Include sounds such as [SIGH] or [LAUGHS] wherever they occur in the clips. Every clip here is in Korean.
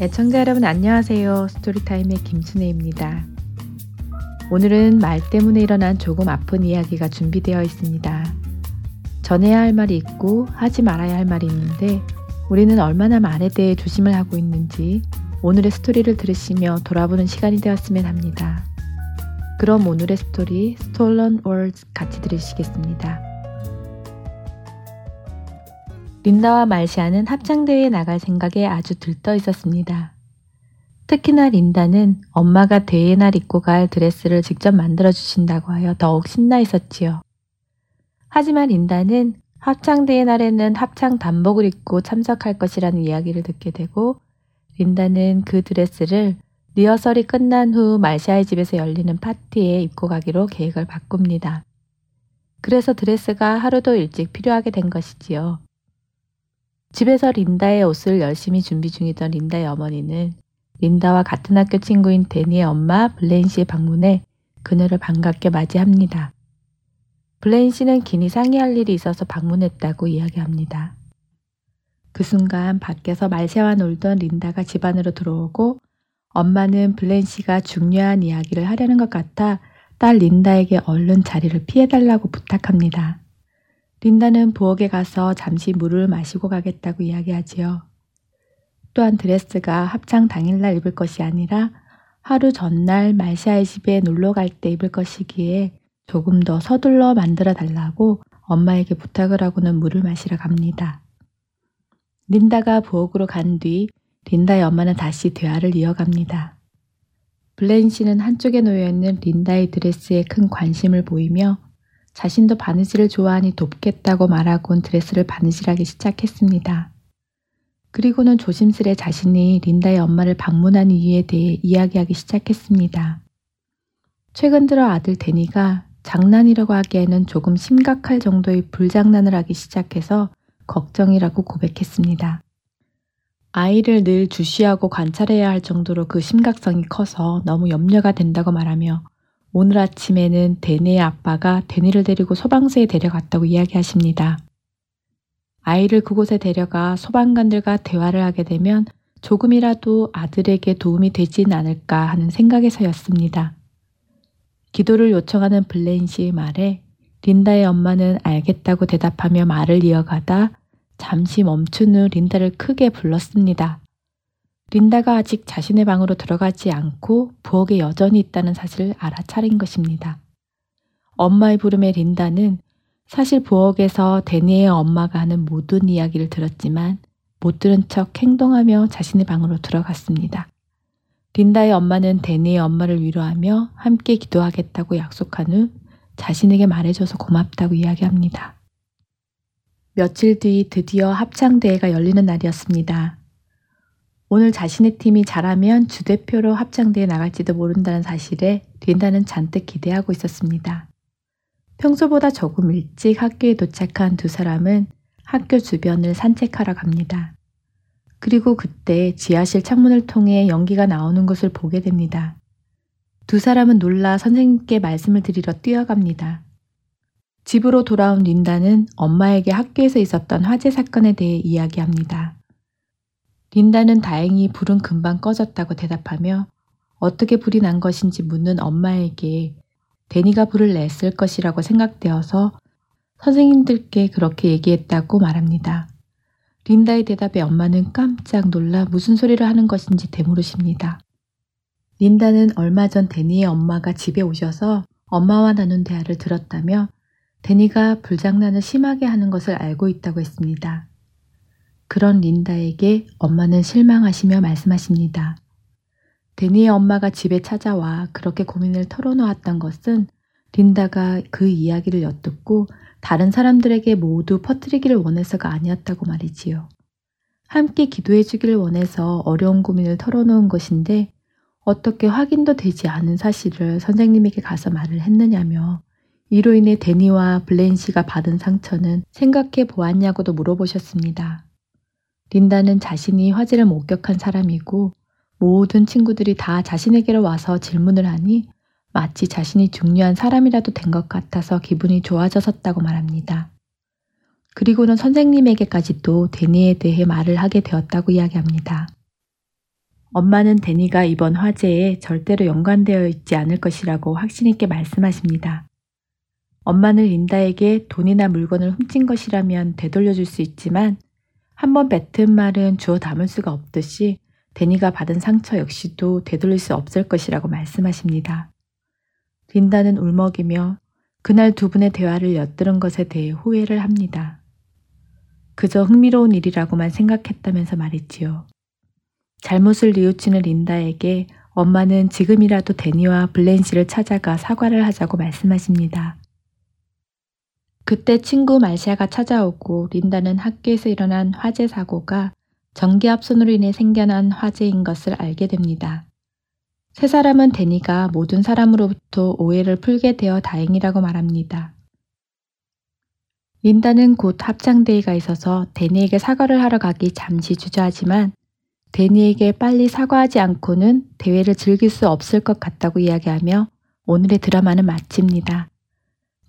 애청자 여러분 안녕하세요. 스토리타임의 김순혜입니다. 오늘은 말 때문에 일어난 조금 아픈 이야기가 준비되어 있습니다. 전해야 할 말이 있고 하지 말아야 할 말이 있는데 우리는 얼마나 말에 대해 조심을 하고 있는지 오늘의 스토리를 들으시며 돌아보는 시간이 되었으면 합니다. 그럼 오늘의 스토리 Stolen Words 같이 들으시겠습니다. 린다와 말시아는 합창대회에 나갈 생각에 아주 들떠 있었습니다. 특히나 린다는 엄마가 대회 날 입고 갈 드레스를 직접 만들어 주신다고 하여 더욱 신나 있었지요. 하지만 린다는 합창대회 날에는 합창 단복을 입고 참석할 것이라는 이야기를 듣게 되고 린다는 그 드레스를 리허설이 끝난 후 말샤의 집에서 열리는 파티에 입고 가기로 계획을 바꿉니다. 그래서 드레스가 하루 더 일찍 필요하게 된 것이지요. 집에서 린다의 옷을 열심히 준비 중이던 린다의 어머니는 린다와 같은 학교 친구인 데니의 엄마 블레인 씨의 방문에 그녀를 반갑게 맞이합니다. 블레인 씨는 긴히 상의할 일이 있어서 방문했다고 이야기합니다. 그 순간 밖에서 말샤와 놀던 린다가 집 안으로 들어오고 엄마는 블레인 씨가 중요한 이야기를 하려는 것 같아 딸 린다에게 얼른 자리를 피해달라고 부탁합니다. 린다는 부엌에 가서 잠시 물을 마시고 가겠다고 이야기하지요. 또한 드레스가 합창 당일날 입을 것이 아니라 하루 전날 말샤의 집에 놀러 갈 때 입을 것이기에 조금 더 서둘러 만들어 달라고 엄마에게 부탁을 하고는 물을 마시러 갑니다. 린다가 부엌으로 간 뒤 린다의 엄마는 다시 대화를 이어갑니다. 씨는 한쪽에 놓여 있는 린다의 드레스에 큰 관심을 보이며 자신도 바느질을 좋아하니 돕겠다고 말하곤 드레스를 바느질하기 시작했습니다. 그리고는 조심스레 자신이 린다의 엄마를 방문한 이유에 대해 이야기하기 시작했습니다. 최근 들어 아들 데니가 장난이라고 하기에는 조금 심각할 정도의 불장난을 하기 시작해서 걱정이라고 고백했습니다. 아이를 늘 주시하고 관찰해야 할 정도로 그 심각성이 커서 너무 염려가 된다고 말하며 오늘 아침에는 데니의 아빠가 데니를 데리고 소방서에 데려갔다고 이야기하십니다. 아이를 그곳에 데려가 소방관들과 대화를 하게 되면 조금이라도 아들에게 도움이 되진 않을까 하는 생각에서였습니다. 기도를 요청하는 블레인 씨의 말에 린다의 엄마는 알겠다고 대답하며 말을 이어가다 잠시 멈춘 후 린다를 크게 불렀습니다. 린다가 아직 자신의 방으로 들어가지 않고 부엌에 여전히 있다는 사실을 알아차린 것입니다. 엄마의 부름에 린다는 사실 부엌에서 데니의 엄마가 하는 모든 이야기를 들었지만 못 들은 척 행동하며 자신의 방으로 들어갔습니다. 린다의 엄마는 데니의 엄마를 위로하며 함께 기도하겠다고 약속한 후 자신에게 말해줘서 고맙다고 이야기합니다. 며칠 뒤 드디어 합창대회가 열리는 날이었습니다. 오늘 자신의 팀이 잘하면 주대표로 합창대에 나갈지도 모른다는 사실에 린다는 잔뜩 기대하고 있었습니다. 평소보다 조금 일찍 학교에 도착한 두 사람은 학교 주변을 산책하러 갑니다. 그리고 그때 지하실 창문을 통해 연기가 나오는 것을 보게 됩니다. 두 사람은 놀라 선생님께 말씀을 드리러 뛰어갑니다. 집으로 돌아온 린다는 엄마에게 학교에서 있었던 화재 사건에 대해 이야기합니다. 린다는 다행히 불은 금방 꺼졌다고 대답하며 어떻게 불이 난 것인지 묻는 엄마에게 데니가 불을 냈을 것이라고 생각되어서 선생님들께 그렇게 얘기했다고 말합니다. 린다의 대답에 엄마는 깜짝 놀라 무슨 소리를 하는 것인지 되물으십니다. 린다는 얼마 전 데니의 엄마가 집에 오셔서 엄마와 나눈 대화를 들었다며 데니가 불장난을 심하게 하는 것을 알고 있다고 했습니다. 그런 린다에게 엄마는 실망하시며 말씀하십니다. 데니의 엄마가 집에 찾아와 그렇게 고민을 털어놓았던 것은 린다가 그 이야기를 엿듣고 다른 사람들에게 모두 퍼뜨리기를 원해서가 아니었다고 말이지요. 함께 기도해 주기를 원해서 어려운 고민을 털어놓은 것인데 어떻게 확인도 되지 않은 사실을 선생님에게 가서 말을 했느냐며 이로 인해 데니와 블렌 시가 받은 상처는 생각해 보았냐고도 물어보셨습니다. 린다는 자신이 화재를 목격한 사람이고 모든 친구들이 다 자신에게로 와서 질문을 하니 마치 자신이 중요한 사람이라도 된 것 같아서 기분이 좋아졌었다고 말합니다. 그리고는 선생님에게까지도 데니에 대해 말을 하게 되었다고 이야기합니다. 엄마는 데니가 이번 화재에 절대로 연관되어 있지 않을 것이라고 확신있게 말씀하십니다. 엄마는 린다에게 돈이나 물건을 훔친 것이라면 되돌려줄 수 있지만 한 번 뱉은 말은 주워 담을 수가 없듯이 데니가 받은 상처 역시도 되돌릴 수 없을 것이라고 말씀하십니다. 린다는 울먹이며 그날 두 분의 대화를 엿들은 것에 대해 후회를 합니다. 그저 흥미로운 일이라고만 생각했다면서 말이지요. 잘못을 뉘우치는 린다에게 엄마는 지금이라도 데니와 블렌시를 찾아가 사과를 하자고 말씀하십니다. 그때 친구 말샤가 찾아오고 린다는 학교에서 일어난 화재 사고가 전기압선으로 인해 생겨난 화재인 것을 알게 됩니다. 세 사람은 데니가 모든 사람으로부터 오해를 풀게 되어 다행이라고 말합니다. 린다는 곧 합창대회가 있어서 데니에게 사과를 하러 가기 잠시 주저하지만 데니에게 빨리 사과하지 않고는 대회를 즐길 수 없을 것 같다고 이야기하며 오늘의 드라마는 마칩니다.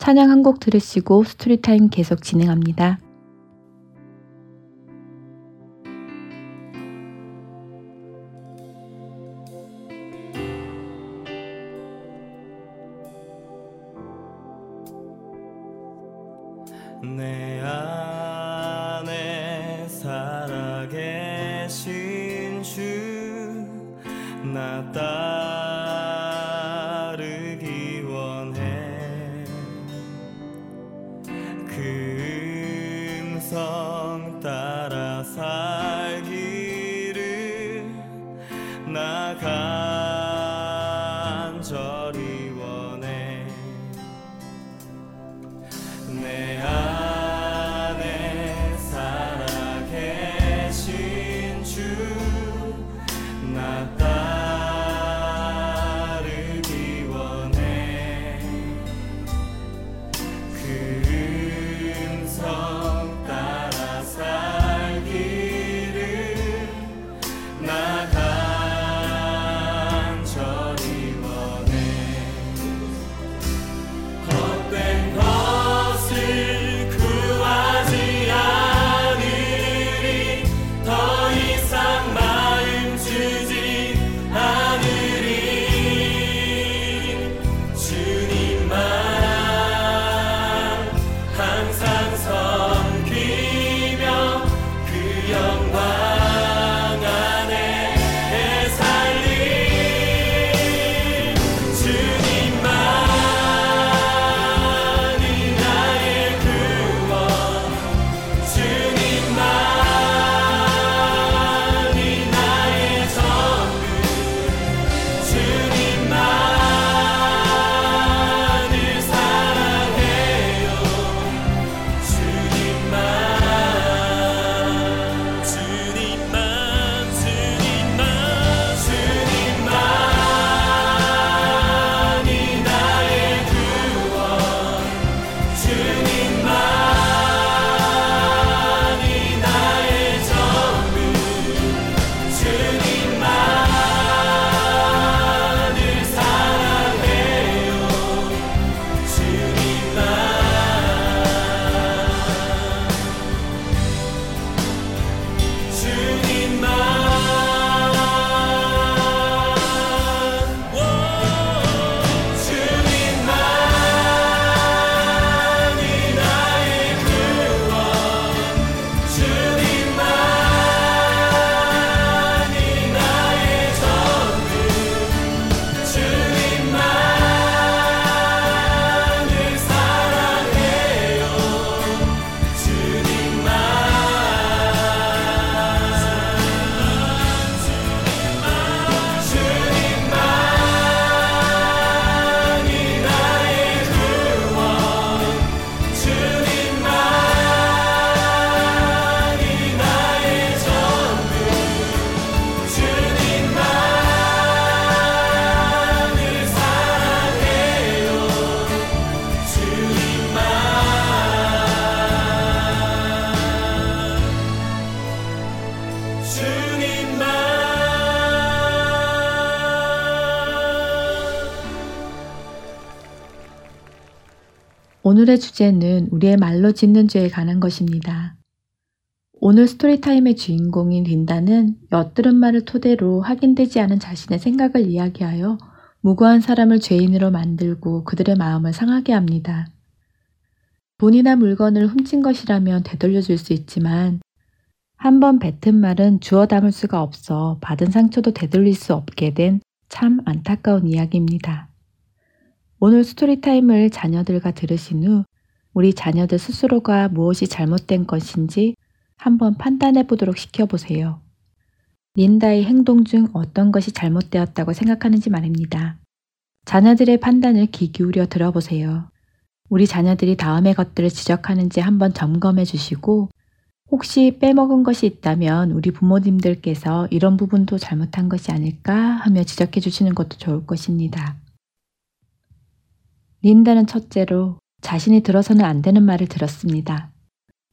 찬양 한 곡 들으시고 스토리타임 계속 진행합니다. 오늘의 주제는 우리의 말로 짓는 죄에 관한 것입니다. 오늘 스토리타임의 주인공인 린다는 엿들은 말을 토대로 확인되지 않은 자신의 생각을 이야기하여 무고한 사람을 죄인으로 만들고 그들의 마음을 상하게 합니다. 돈이나 물건을 훔친 것이라면 되돌려줄 수 있지만 한 번 뱉은 말은 주워 담을 수가 없어 받은 상처도 되돌릴 수 없게 된 참 안타까운 이야기입니다. 오늘 스토리타임을 자녀들과 들으신 후 우리 자녀들 스스로가 무엇이 잘못된 것인지 한번 판단해 보도록 시켜보세요. 린다의 행동 중 어떤 것이 잘못되었다고 생각하는지 말입니다. 자녀들의 판단을 귀 기울여 들어보세요. 우리 자녀들이 다음의 것들을 지적하는지 한번 점검해 주시고 혹시 빼먹은 것이 있다면 우리 부모님들께서 이런 부분도 잘못한 것이 아닐까 하며 지적해 주시는 것도 좋을 것입니다. 린다는 첫째로 자신이 들어서는 안 되는 말을 들었습니다.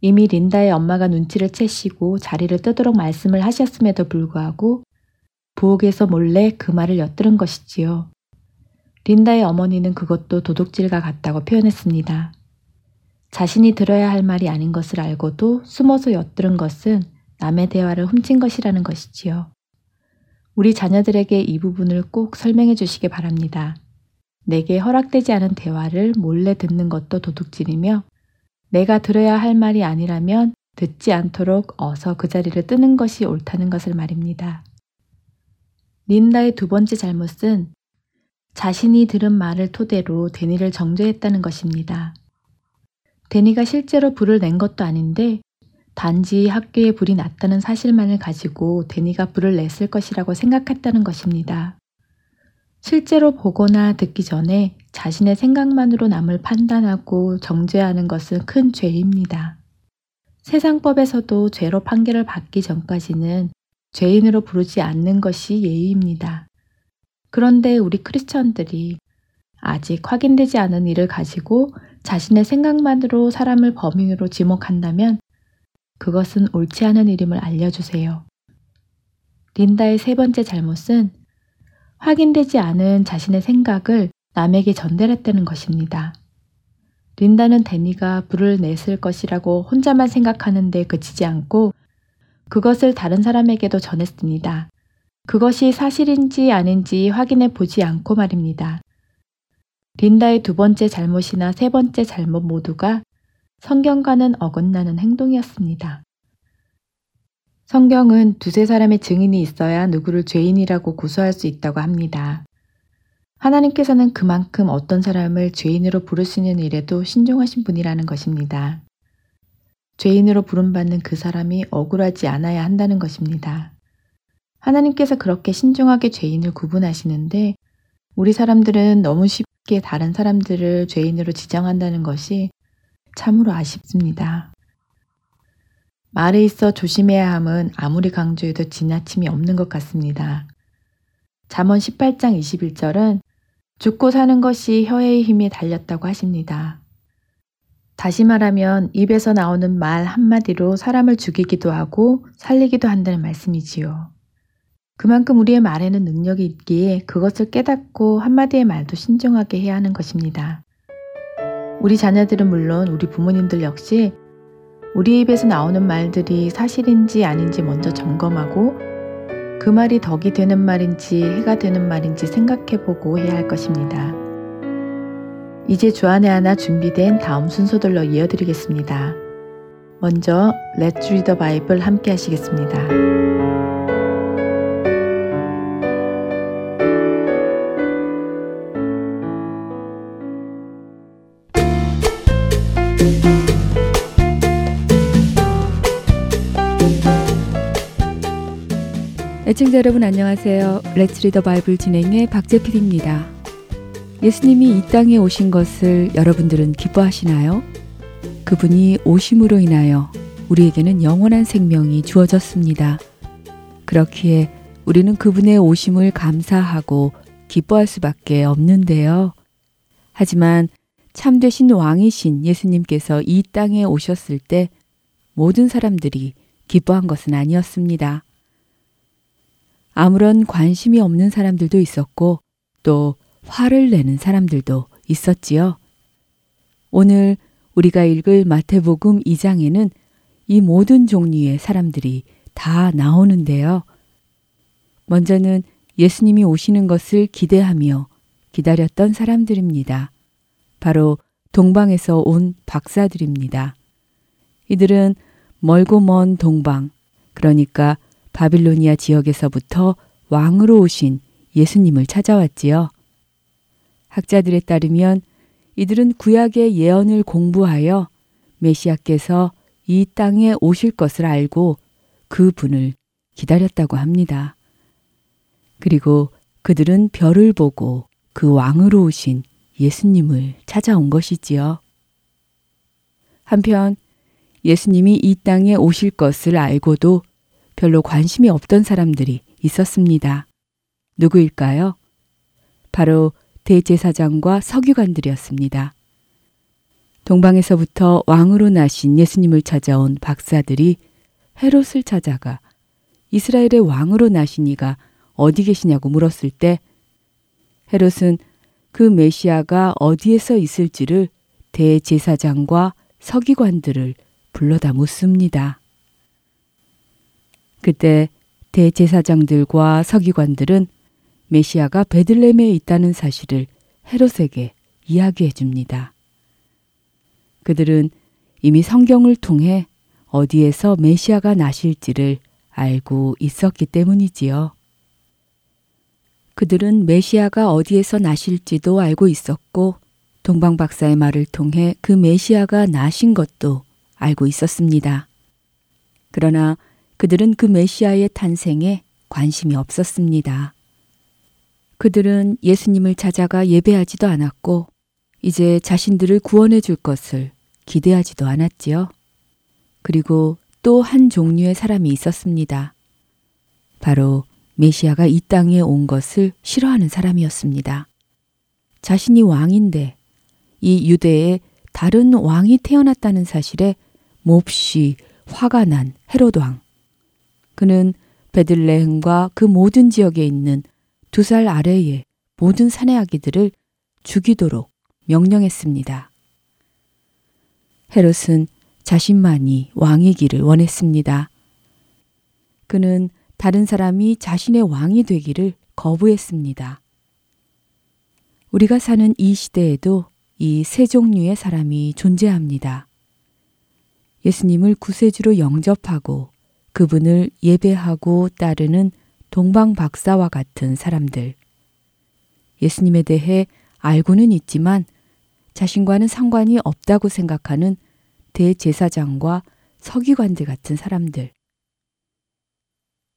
이미 린다의 엄마가 눈치를 채시고 자리를 뜨도록 말씀을 하셨음에도 불구하고 부엌에서 몰래 그 말을 엿들은 것이지요. 린다의 어머니는 그것도 도둑질과 같다고 표현했습니다. 자신이 들어야 할 말이 아닌 것을 알고도 숨어서 엿들은 것은 남의 대화를 훔친 것이라는 것이지요. 우리 자녀들에게 이 부분을 꼭 설명해 주시기 바랍니다. 내게 허락되지 않은 대화를 몰래 듣는 것도 도둑질이며 내가 들어야 할 말이 아니라면 듣지 않도록 어서 그 자리를 뜨는 것이 옳다는 것을 말입니다. 린다의 두 번째 잘못은 자신이 들은 말을 토대로 데니를 정죄했다는 것입니다. 데니가 실제로 불을 낸 것도 아닌데 단지 학교에 불이 났다는 사실만을 가지고 데니가 불을 냈을 것이라고 생각했다는 것입니다. 실제로 보거나 듣기 전에 자신의 생각만으로 남을 판단하고 정죄하는 것은 큰 죄입니다. 세상법에서도 죄로 판결을 받기 전까지는 죄인으로 부르지 않는 것이 예의입니다. 그런데 우리 크리스천들이 아직 확인되지 않은 일을 가지고 자신의 생각만으로 사람을 범인으로 지목한다면 그것은 옳지 않은 일임을 알려주세요. 린다의 세 번째 잘못은 확인되지 않은 자신의 생각을 남에게 전달했다는 것입니다. 린다는 데니가 불을 냈을 것이라고 혼자만 생각하는데 그치지 않고 그것을 다른 사람에게도 전했습니다. 그것이 사실인지 아닌지 확인해 보지 않고 말입니다. 린다의 두 번째 잘못이나 세 번째 잘못 모두가 성경과는 어긋나는 행동이었습니다. 성경은 두세 사람의 증인이 있어야 누구를 죄인이라고 고소할 수 있다고 합니다. 하나님께서는 그만큼 어떤 사람을 죄인으로 부르시는 일에도 신중하신 분이라는 것입니다. 죄인으로 부름받는 그 사람이 억울하지 않아야 한다는 것입니다. 하나님께서 그렇게 신중하게 죄인을 구분하시는데 우리 사람들은 너무 쉽게 다른 사람들을 죄인으로 지정한다는 것이 참으로 아쉽습니다. 말에 있어 조심해야 함은 아무리 강조해도 지나침이 없는 것 같습니다. 잠언 18장 21절은 죽고 사는 것이 혀의 힘에 달렸다고 하십니다. 다시 말하면 입에서 나오는 말 한마디로 사람을 죽이기도 하고 살리기도 한다는 말씀이지요. 그만큼 우리의 말에는 능력이 있기에 그것을 깨닫고 한마디의 말도 신중하게 해야 하는 것입니다. 우리 자녀들은 물론 우리 부모님들 역시 우리 입에서 나오는 말들이 사실인지 아닌지 먼저 점검하고 그 말이 덕이 되는 말인지 해가 되는 말인지 생각해 보고 해야 할 것입니다. 이제 주안의 하나 준비된 다음 순서들로 이어드리겠습니다. 먼저 Let's Read the Bible 함께 하시겠습니다. 애청자 여러분 안녕하세요. 레츠 리더 바이블 진행의 박재필입니다. 예수님이 이 땅에 오신 것을 여러분들은 기뻐하시나요? 그분이 오심으로 인하여 우리에게는 영원한 생명이 주어졌습니다. 그렇기에 우리는 그분의 오심을 감사하고 기뻐할 수밖에 없는데요. 하지만 참되신 왕이신 예수님께서 이 땅에 오셨을 때 모든 사람들이 기뻐한 것은 아니었습니다. 아무런 관심이 없는 사람들도 있었고 또 화를 내는 사람들도 있었지요. 오늘 우리가 읽을 마태복음 2장에는 이 모든 종류의 사람들이 다 나오는데요. 먼저는 예수님이 오시는 것을 기대하며 기다렸던 사람들입니다. 바로 동방에서 온 박사들입니다. 이들은 멀고 먼 동방, 그러니까 바빌로니아 지역에서부터 왕으로 오신 예수님을 찾아왔지요. 학자들에 따르면 이들은 구약의 예언을 공부하여 메시아께서 이 땅에 오실 것을 알고 그 분을 기다렸다고 합니다. 그리고 그들은 별을 보고 그 왕으로 오신 예수님을 찾아온 것이지요. 한편 예수님이 이 땅에 오실 것을 알고도 별로 관심이 없던 사람들이 있었습니다. 누구일까요? 바로 대제사장과 서기관들이었습니다. 동방에서부터 왕으로 나신 예수님을 찾아온 박사들이 헤롯을 찾아가 이스라엘의 왕으로 나신 이가 어디 계시냐고 물었을 때 헤롯은 그 메시아가 어디에서 있을지를 대제사장과 서기관들을 불러다 묻습니다. 그때 대제사장들과 서기관들은 메시아가 베들렘에 있다는 사실을 헤롯에게 이야기해 줍니다. 그들은 이미 성경을 통해 어디에서 메시아가 나실지를 알고 있었기 때문이지요. 그들은 메시아가 어디에서 나실지도 알고 있었고 동방 박사의 말을 통해 그 메시아가 나신 것도 알고 있었습니다. 그러나 그들은 그 메시아의 탄생에 관심이 없었습니다. 그들은 예수님을 찾아가 예배하지도 않았고 이제 자신들을 구원해 줄 것을 기대하지도 않았지요. 그리고 또 한 종류의 사람이 있었습니다. 바로 메시아가 이 땅에 온 것을 싫어하는 사람이었습니다. 자신이 왕인데 이 유대에 다른 왕이 태어났다는 사실에 몹시 화가 난 헤롯 왕. 그는 베들레헴과 그 모든 지역에 있는 두 살 아래의 모든 사내 아기들을 죽이도록 명령했습니다. 헤롯은 자신만이 왕이기를 원했습니다. 그는 다른 사람이 자신의 왕이 되기를 거부했습니다. 우리가 사는 이 시대에도 이 세 종류의 사람이 존재합니다. 예수님을 구세주로 영접하고 그분을 예배하고 따르는 동방 박사와 같은 사람들. 예수님에 대해 알고는 있지만 자신과는 상관이 없다고 생각하는 대제사장과 서기관들 같은 사람들.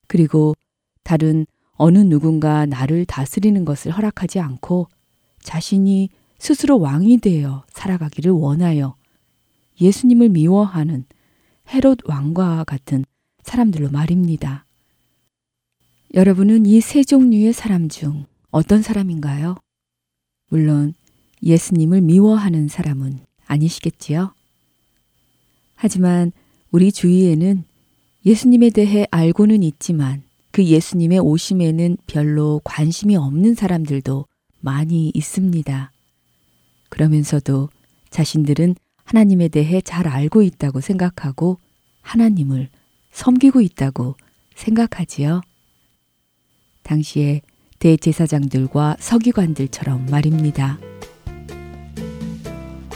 그리고 다른 어느 누군가 나를 다스리는 것을 허락하지 않고 자신이 스스로 왕이 되어 살아가기를 원하여 예수님을 미워하는 헤롯 왕과 같은 사람들로 말입니다. 여러분은 이 세 종류의 사람 중 어떤 사람인가요? 물론 예수님을 미워하는 사람은 아니시겠지요? 하지만 우리 주위에는 예수님에 대해 알고는 있지만 그 예수님의 오심에는 별로 관심이 없는 사람들도 많이 있습니다. 그러면서도 자신들은 하나님에 대해 잘 알고 있다고 생각하고 하나님을 섬기고 있다고 생각하지요. 당시에 대제사장들과 서기관들처럼 말입니다.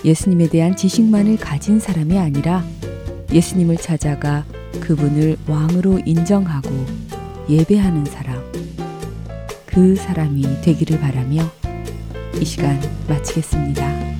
예수님에 대한 지식만을 가진 사람이 아니라 예수님을 찾아가 그분을 왕으로 인정하고 예배하는 사람, 그 사람이 되기를 바라며 이 시간 마치겠습니다.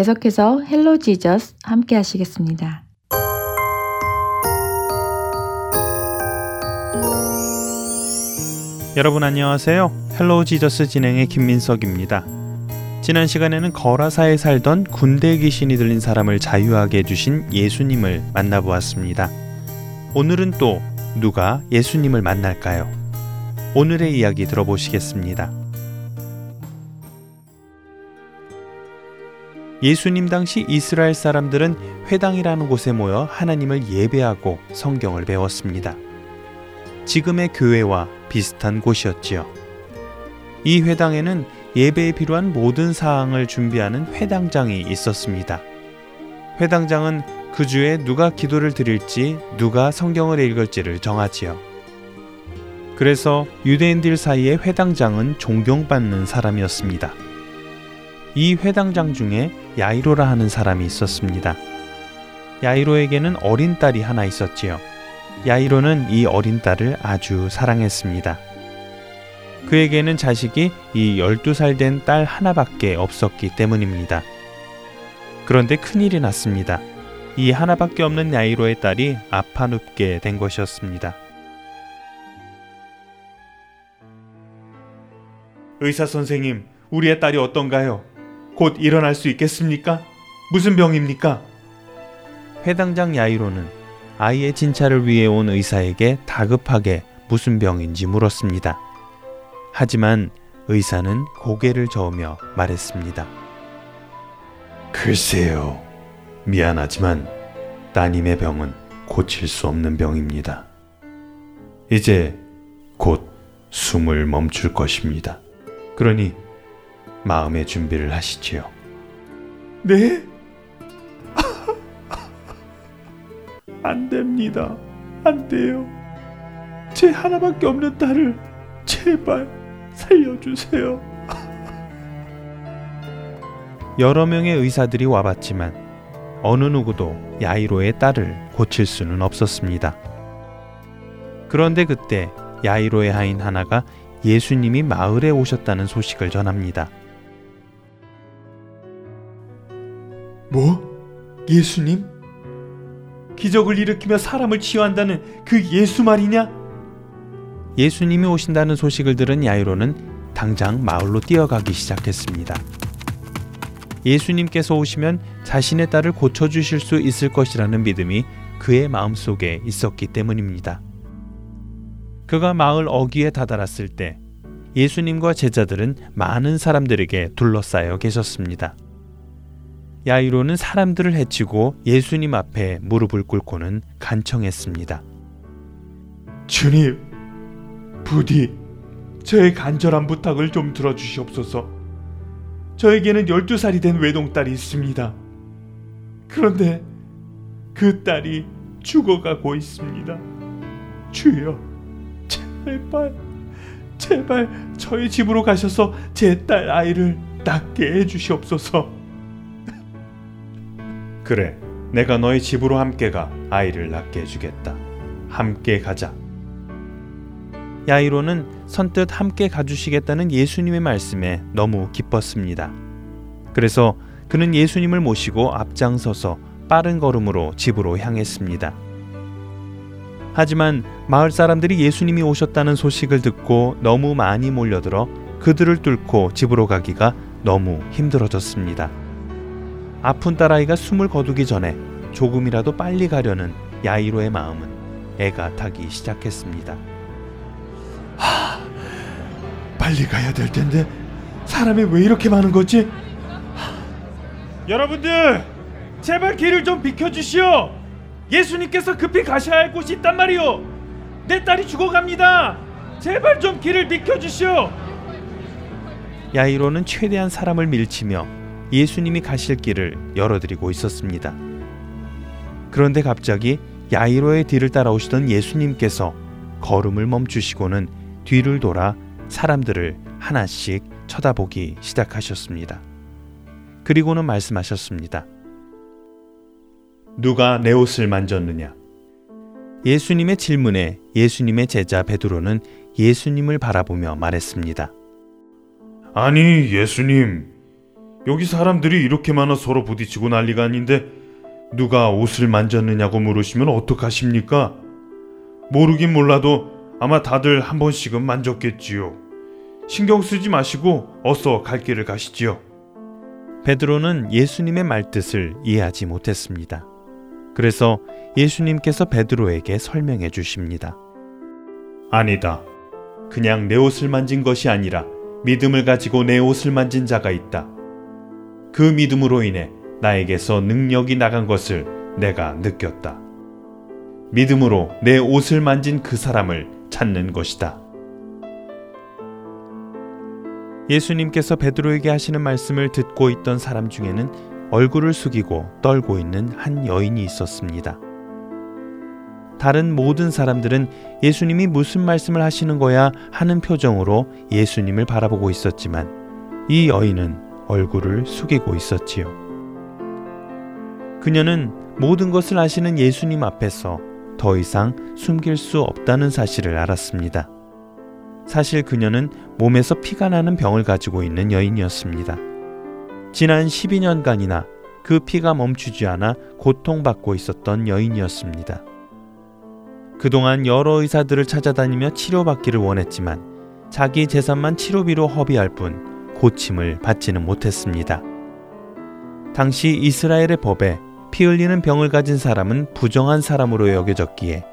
계속해서 Hello Jesus 함께 하시겠습니다. 여러분 안녕하세요. Hello Jesus 진행의 김민석입니다. 지난 시간에는 거라사에 살던 군대 귀신이 들린 사람을 자유하게 해주신 예수님을 만나보았습니다. 오늘은 또 누가 예수님을 만날까요? 오늘의 이야기 들어보시겠습니다. 예수님 당시 이스라엘 사람들은 회당이라는 곳에 모여 하나님을 예배하고 성경을 배웠습니다. 지금의 교회와 비슷한 곳이었지요. 이 회당에는 예배에 필요한 모든 사항을 준비하는 회당장이 있었습니다. 회당장은 그 주에 누가 기도를 드릴지, 누가 성경을 읽을지를 정하지요. 그래서 유대인들 사이에 회당장은 존경받는 사람이었습니다. 이 회당장 중에 야이로라 하는 사람이 있었습니다. 야이로에게는 어린 딸이 하나 있었지요. 야이로는 이 어린 딸을 아주 사랑했습니다. 그에게는 자식이 이 12살 된 딸 하나밖에 없었기 때문입니다. 그런데 큰일이 났습니다. 이 하나밖에 없는 야이로의 딸이 아파 눕게 된 것이었습니다. 의사 선생님, 우리의 딸이 어떤가요? 곧 일어날 수 있겠습니까? 무슨 병입니까? 회당장 야이로는 아이의 진찰을 위해 온 의사에게 다급하게 무슨 병인지 물었습니다. 하지만 의사는 고개를 저으며 말했습니다. 글쎄요. 미안하지만 따님의 병은 고칠 수 없는 병입니다. 이제 곧 숨을 멈출 것입니다. 그러니 마음의 준비를 하시지요. 네? [LAUGHS] 안 됩니다. 안 돼요. 제 하나밖에 없는 딸을 제발 살려주세요. [LAUGHS] 여러 명의 의사들이 와봤지만 어느 누구도 야이로의 딸을 고칠 수는 없었습니다. 그런데 그때 야이로의 하인 하나가 예수님이 마을에 오셨다는 소식을 전합니다. 뭐? 예수님? 기적을 일으키며 사람을 치유한다는 그 예수 말이냐? 예수님이 오신다는 소식을 들은 야이로는 당장 마을로 뛰어가기 시작했습니다. 예수님께서 오시면 자신의 딸을 고쳐주실 수 있을 것이라는 믿음이 그의 마음속에 있었기 때문입니다. 그가 마을 어귀에 다다랐을 때 예수님과 제자들은 많은 사람들에게 둘러싸여 계셨습니다. 야이로는 사람들을 해치고 예수님 앞에 무릎을 꿇고는 간청했습니다. 주님, 부디 저의 간절한 부탁을 좀 들어주시옵소서. 저에게는 12살이 된 외동딸이 있습니다. 그런데 그 딸이 죽어가고 있습니다. 주여, 제발, 제발 저희 집으로 가셔서 제 딸 아이를 낫게 해주시옵소서. 그래, 내가 너희 집으로 함께 가 아이를 낳게 해주겠다. 함께 가자. 야이로는 선뜻 함께 가주시겠다는 예수님의 말씀에 너무 기뻤습니다. 그래서 그는 예수님을 모시고 앞장서서 빠른 걸음으로 집으로 향했습니다. 하지만 마을 사람들이 예수님이 오셨다는 소식을 듣고 너무 많이 몰려들어 그들을 뚫고 집으로 가기가 너무 힘들어졌습니다. 아픈 딸아이가 숨을 거두기 전에 조금이라도 빨리 가려는 야이로의 마음은 애가 타기 시작했습니다. 하, 빨리 가야 될 텐데 사람이 왜 이렇게 많은 거지? 여러분들 제발 길을 좀 비켜주시오. 예수님께서 급히 가셔야 할 곳이 있단 말이오. 내 딸이 죽어갑니다. 제발 좀 길을 비켜주시오. 야이로는 최대한 사람을 밀치며 예수님이 가실 길을 열어드리고 있었습니다. 그런데 갑자기 야이로의 뒤를 따라오시던 예수님께서 걸음을 멈추시고는 뒤를 돌아 사람들을 하나씩 쳐다보기 시작하셨습니다. 그리고는 말씀하셨습니다. 누가 내 옷을 만졌느냐? 예수님의 질문에 예수님의 제자 베드로는 예수님을 바라보며 말했습니다. 아니, 예수님. 여기 사람들이 이렇게 많아 서로 부딪히고 난리가 아닌데 누가 옷을 만졌느냐고 물으시면 어떡하십니까? 모르긴 몰라도 아마 다들 한 번씩은 만졌겠지요. 신경 쓰지 마시고 어서 갈 길을 가시지요. 베드로는 예수님의 말뜻을 이해하지 못했습니다. 그래서 예수님께서 베드로에게 설명해 주십니다. 아니다. 그냥 내 옷을 만진 것이 아니라 믿음을 가지고 내 옷을 만진 자가 있다. 그 믿음으로 인해 나에게서 능력이 나간 것을 내가 느꼈다. 믿음으로 내 옷을 만진 그 사람을 찾는 것이다. 예수님께서 베드로에게 하시는 말씀을 듣고 있던 사람 중에는 얼굴을 숙이고 떨고 있는 한 여인이 있었습니다. 다른 모든 사람들은 예수님이 무슨 말씀을 하시는 거야 하는 표정으로 예수님을 바라보고 있었지만 이 여인은 얼굴을 숙이고 있었지요. 그녀는 모든 것을 아시는 예수님 앞에서 더 이상 숨길 수 없다는 사실을 알았습니다. 사실 그녀는 몸에서 피가 나는 병을 가지고 있는 여인이었습니다. 지난 12년간이나 그 피가 멈추지 않아 고통받고 있었던 여인이었습니다. 그동안 여러 의사들을 찾아다니며 치료받기를 원했지만 자기 재산만 치료비로 허비할 뿐 고침을 받지는 못했습니다. 당시 이스라엘의 법에 피 흘리는 병을 가진 사람은 부정한 사람으로 여겨졌기에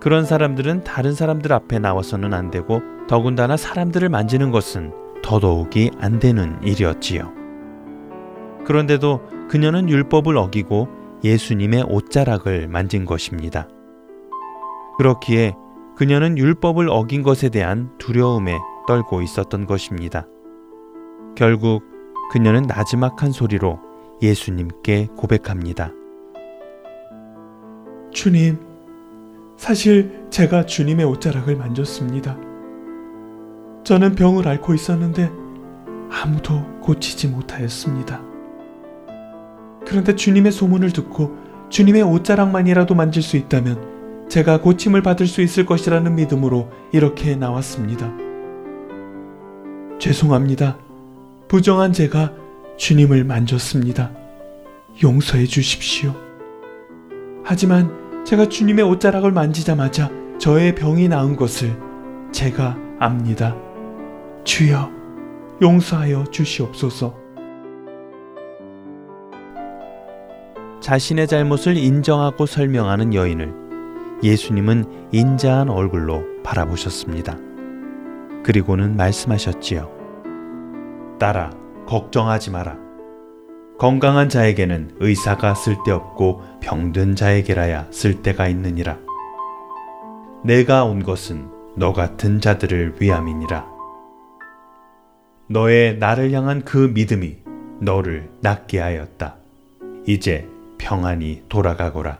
그런 사람들은 다른 사람들 앞에 나와서는 안 되고 더군다나 사람들을 만지는 것은 더더욱이 안 되는 일이었지요. 그런데도 그녀는 율법을 어기고 예수님의 옷자락을 만진 것입니다. 그렇기에 그녀는 율법을 어긴 것에 대한 두려움에 떨고 있었던 것입니다. 결국 그녀는 나지막한 소리로 예수님께 고백합니다. 주님, 사실 제가 주님의 옷자락을 만졌습니다. 저는 병을 앓고 있었는데 아무도 고치지 못하였습니다. 그런데 주님의 소문을 듣고 주님의 옷자락만이라도 만질 수 있다면 제가 고침을 받을 수 있을 것이라는 믿음으로 이렇게 나왔습니다. 죄송합니다. 부정한 제가 주님을 만졌습니다. 용서해 주십시오. 하지만 제가 주님의 옷자락을 만지자마자 저의 병이 나은 것을 제가 압니다. 주여, 용서하여 주시옵소서. 자신의 잘못을 인정하고 설명하는 여인을 예수님은 인자한 얼굴로 바라보셨습니다. 그리고는 말씀하셨지요. 딸아, 걱정하지 마라. 건강한 자에게는 의사가 쓸데없고 병든 자에게라야 쓸데가 있느니라. 내가 온 것은 너 같은 자들을 위함이니라. 너의 나를 향한 그 믿음이 너를 낫게 하였다. 이제 평안히 돌아가거라.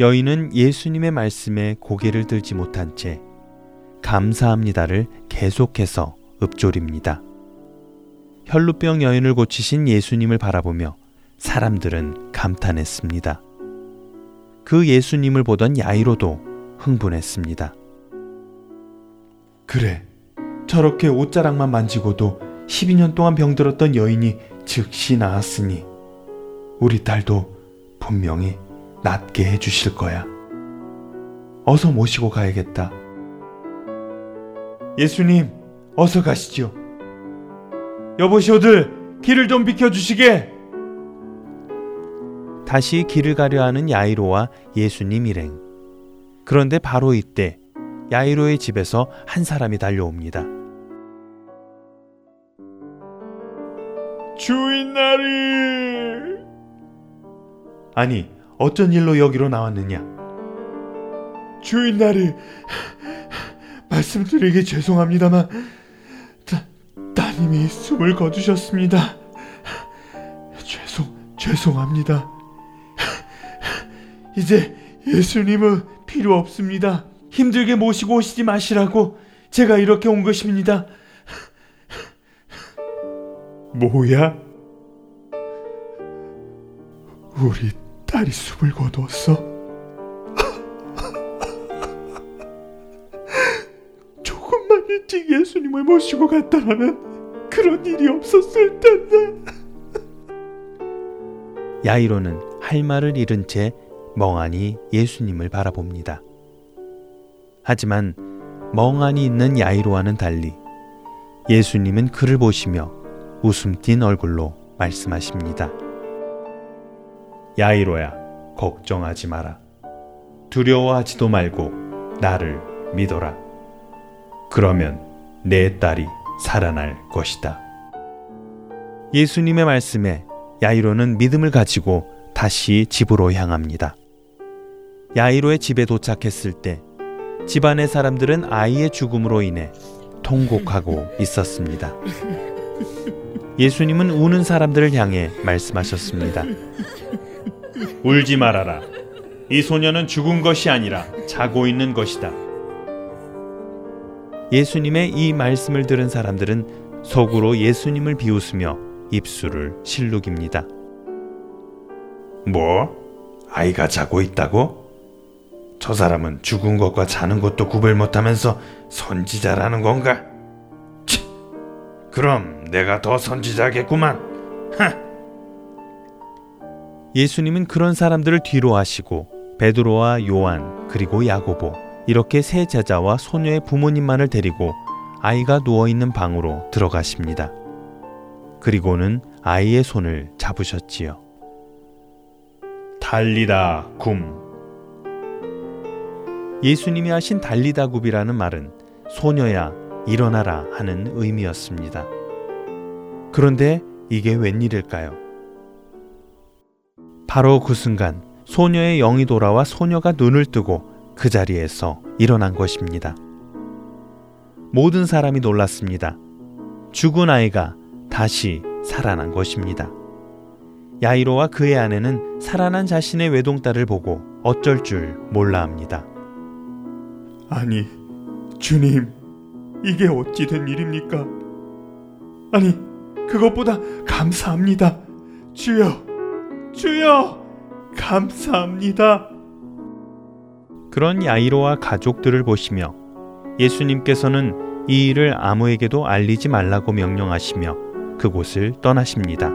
여인은 예수님의 말씀에 고개를 들지 못한 채 감사합니다를 계속해서 읊조립니다. 혈루병 여인을 고치신 예수님을 바라보며 사람들은 감탄했습니다. 그 예수님을 보던 야이로도 흥분했습니다. 그래, 저렇게 옷자락만 만지고도 12년 동안 병들었던 여인이 즉시 나았으니 우리 딸도 분명히 낫게 해주실 거야. 어서 모시고 가야겠다. 예수님, 어서 가시죠. 여보시오들, 길을 좀 비켜주시게! 다시 길을 가려 하는 야이로와 예수님 일행. 그런데 바로 이때 야이로의 집에서 한 사람이 달려옵니다. 주인 나리! 아니, 어쩐 일로 여기로 나왔느냐? 주인 나리, 말씀드리기 죄송합니다만, 따, 따님이 숨을 거두셨습니다. 죄송, 죄송합니다. 이제 예수님은 필요 없습니다. 힘들게 모시고 오시지 마시라고 제가 이렇게 온 것입니다. 뭐야? 우리 딸이 숨을 거두었어? 예수님을 모시고 갔다라면 그런 일이 없었을 텐데. 야이로는 할 말을 잃은 채 멍하니 예수님을 바라봅니다. 하지만 멍하니 있는 야이로와는 달리 예수님은 그를 보시며 웃음 띤 얼굴로 말씀하십니다. 야이로야, 걱정하지 마라. 두려워하지도 말고 나를 믿어라. 그러면 내 딸이 살아날 것이다. 예수님의 말씀에 야이로는 믿음을 가지고 다시 집으로 향합니다. 야이로의 집에 도착했을 때 집안의 사람들은 아이의 죽음으로 인해 통곡하고 있었습니다. 예수님은 우는 사람들을 향해 말씀하셨습니다. 울지 말아라. 이 소녀는 죽은 것이 아니라 자고 있는 것이다. 예수님의 이 말씀을 들은 사람들은 속으로 예수님을 비웃으며 입술을 실룩입니다. 뭐? 아이가 자고 있다고? 저 사람은 죽은 것과 자는 것도 구별 못하면서 선지자라는 건가? 치, 그럼 내가 더 선지자겠구만. 하. 예수님은 그런 사람들을 뒤로 하시고 베드로와 요한 그리고 야고보 이렇게 세 제자와 소녀의 부모님만을 데리고 아이가 누워 있는 방으로 들어가십니다. 그리고는 아이의 손을 잡으셨지요. 달리다 굼 예수님이 하신 달리다 굽이라는 말은 소녀야 일어나라 하는 의미였습니다. 그런데 이게 웬일일까요? 바로 그 순간 소녀의 영이 돌아와 소녀가 눈을 뜨고 그 자리에서 일어난 것입니다. 모든 사람이 놀랐습니다. 죽은 아이가 다시 살아난 것입니다. 야이로와 그의 아내는 살아난 자신의 외동딸을 보고 어쩔 줄 몰라 합니다. 아니, 주님, 이게 어찌 된 일입니까? 아니, 그것보다 감사합니다. 주여, 주여, 감사합니다. 그런 야이로와 가족들을 보시며 예수님께서는 이 일을 아무에게도 알리지 말라고 명령하시며 그곳을 떠나십니다.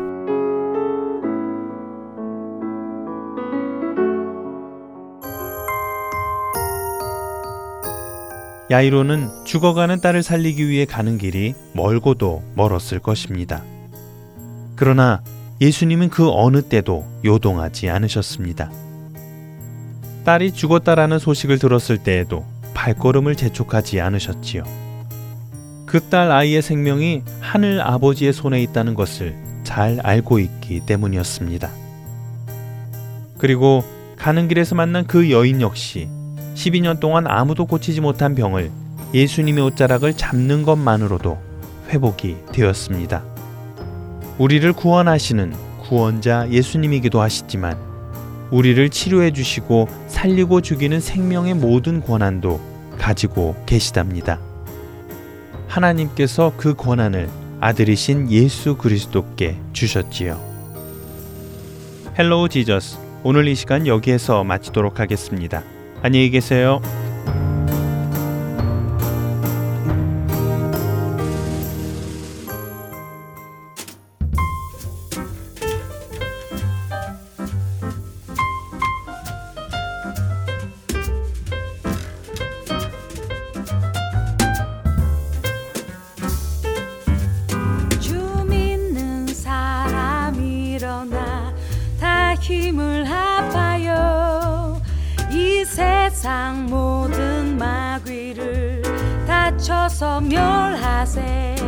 야이로는 죽어가는 딸을 살리기 위해 가는 길이 멀고도 멀었을 것입니다. 그러나 예수님은 그 어느 때도 요동하지 않으셨습니다. 딸이 죽었다라는 소식을 들었을 때에도 발걸음을 재촉하지 않으셨지요. 그 딸 아이의 생명이 하늘 아버지의 손에 있다는 것을 잘 알고 있기 때문이었습니다. 그리고 가는 길에서 만난 그 여인 역시 12년 동안 아무도 고치지 못한 병을 예수님의 옷자락을 잡는 것만으로도 회복이 되었습니다. 우리를 구원하시는 구원자 예수님이기도 하시지만 우리를 치료해 주시고 살리고 죽이는 생명의 모든 권한도 가지고 계시답니다. 하나님께서 그 권한을 아들이신 예수 그리스도께 주셨지요. 헬로우 지저스 오늘 이 시간 여기에서 마치도록 하겠습니다. 안녕히 계세요. 세상 모든 마귀를 다쳐서 멸하세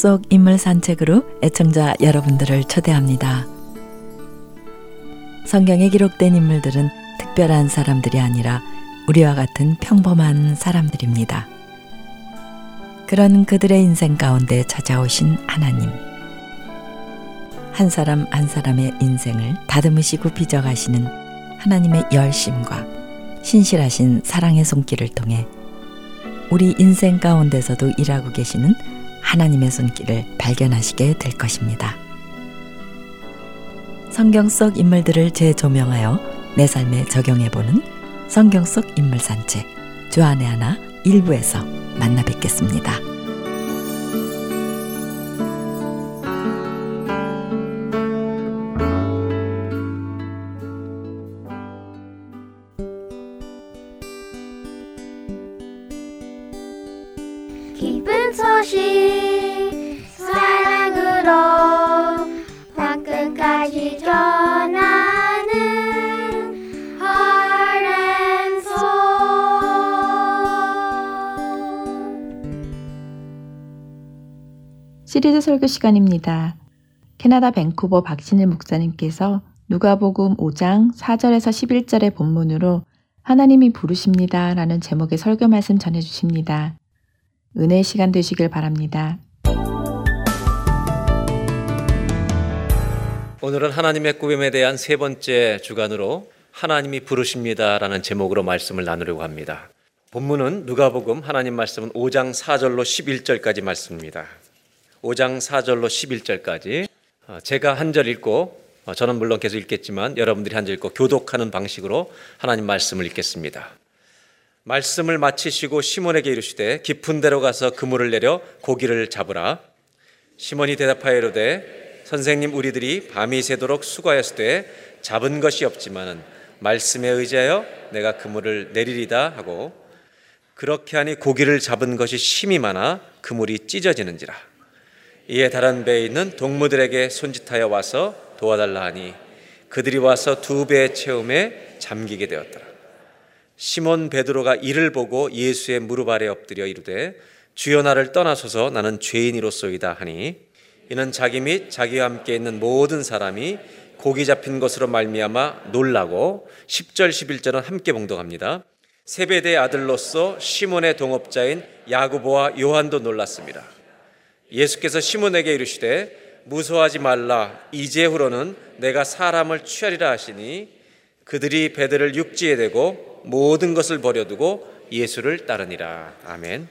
속 인물 산책으로 애청자 여러분들을 초대합니다. 성경에 기록된 인물들은 특별한 사람들이 아니라 우리와 같은 평범한 사람들입니다. 그런 그들의 인생 가운데 찾아오신 하나님. 한 사람 한 사람의 인생을 다듬으시고 빚어가시는 하나님의 열심과 신실하신 사랑의 손길을 통해 우리 인생 가운데서도 일하고 계시는 하나님의 손길을 발견하시게 될 것입니다. 성경 속 인물들을 재조명하여 내 삶에 적용해보는 성경 속 인물 산책 주안의 하나 일부에서 만나 뵙겠습니다. 시리즈 설교 시간입니다. 캐나다 밴쿠버 박신일 목사님께서 누가복음 5장 4절에서 11절의 본문으로 하나님이 부르십니다 라는 제목의 설교 말씀 전해 주십니다. 은혜의 시간 되시길 바랍니다. 오늘은 하나님의 꾸림에 대한 세 번째 주간으로 하나님이 부르십니다 라는 제목으로 말씀을 나누려고 합니다. 본문은 누가복음 하나님 말씀은 5장 4절로 11절까지 말씀입니다. 5장 4절로 11절까지 어, 제가 한 절 읽고 어, 저는 물론 계속 읽겠지만 여러분들이 한 절 읽고 교독하는 방식으로 하나님 말씀을 읽겠습니다. 말씀을 마치시고 시몬에게 이르시되 깊은 데로 가서 그물을 내려 고기를 잡으라. 시몬이 대답하여 이르되 선생님 우리들이 밤이 새도록 수고하였으되 잡은 것이 없지만은 말씀에 의지하여 내가 그물을 내리리다 하고 그렇게 하니 고기를 잡은 것이 심이 많아 그물이 찢어지는지라 이에 다른 배에 있는 동무들에게 손짓하여 와서 도와달라 하니 그들이 와서 두 배의 채움에 잠기게 되었더라 시몬 베드로가 이를 보고 예수의 무릎 아래 엎드려 이르되 주여 나를 떠나소서 나는 죄인이로소이다 하니 이는 자기 및 자기와 함께 있는 모든 사람이 고기 잡힌 것으로 말미암아 놀라고 10절 11절은 함께 봉독합니다. 세베대의 아들로서 시몬의 동업자인 야고보와 요한도 놀랐습니다. 예수께서 시몬에게 이르시되 무서워하지 말라 이제후로는 내가 사람을 취하리라 하시니 그들이 배들을 육지에 대고 모든 것을 버려두고 예수를 따르니라. 아멘.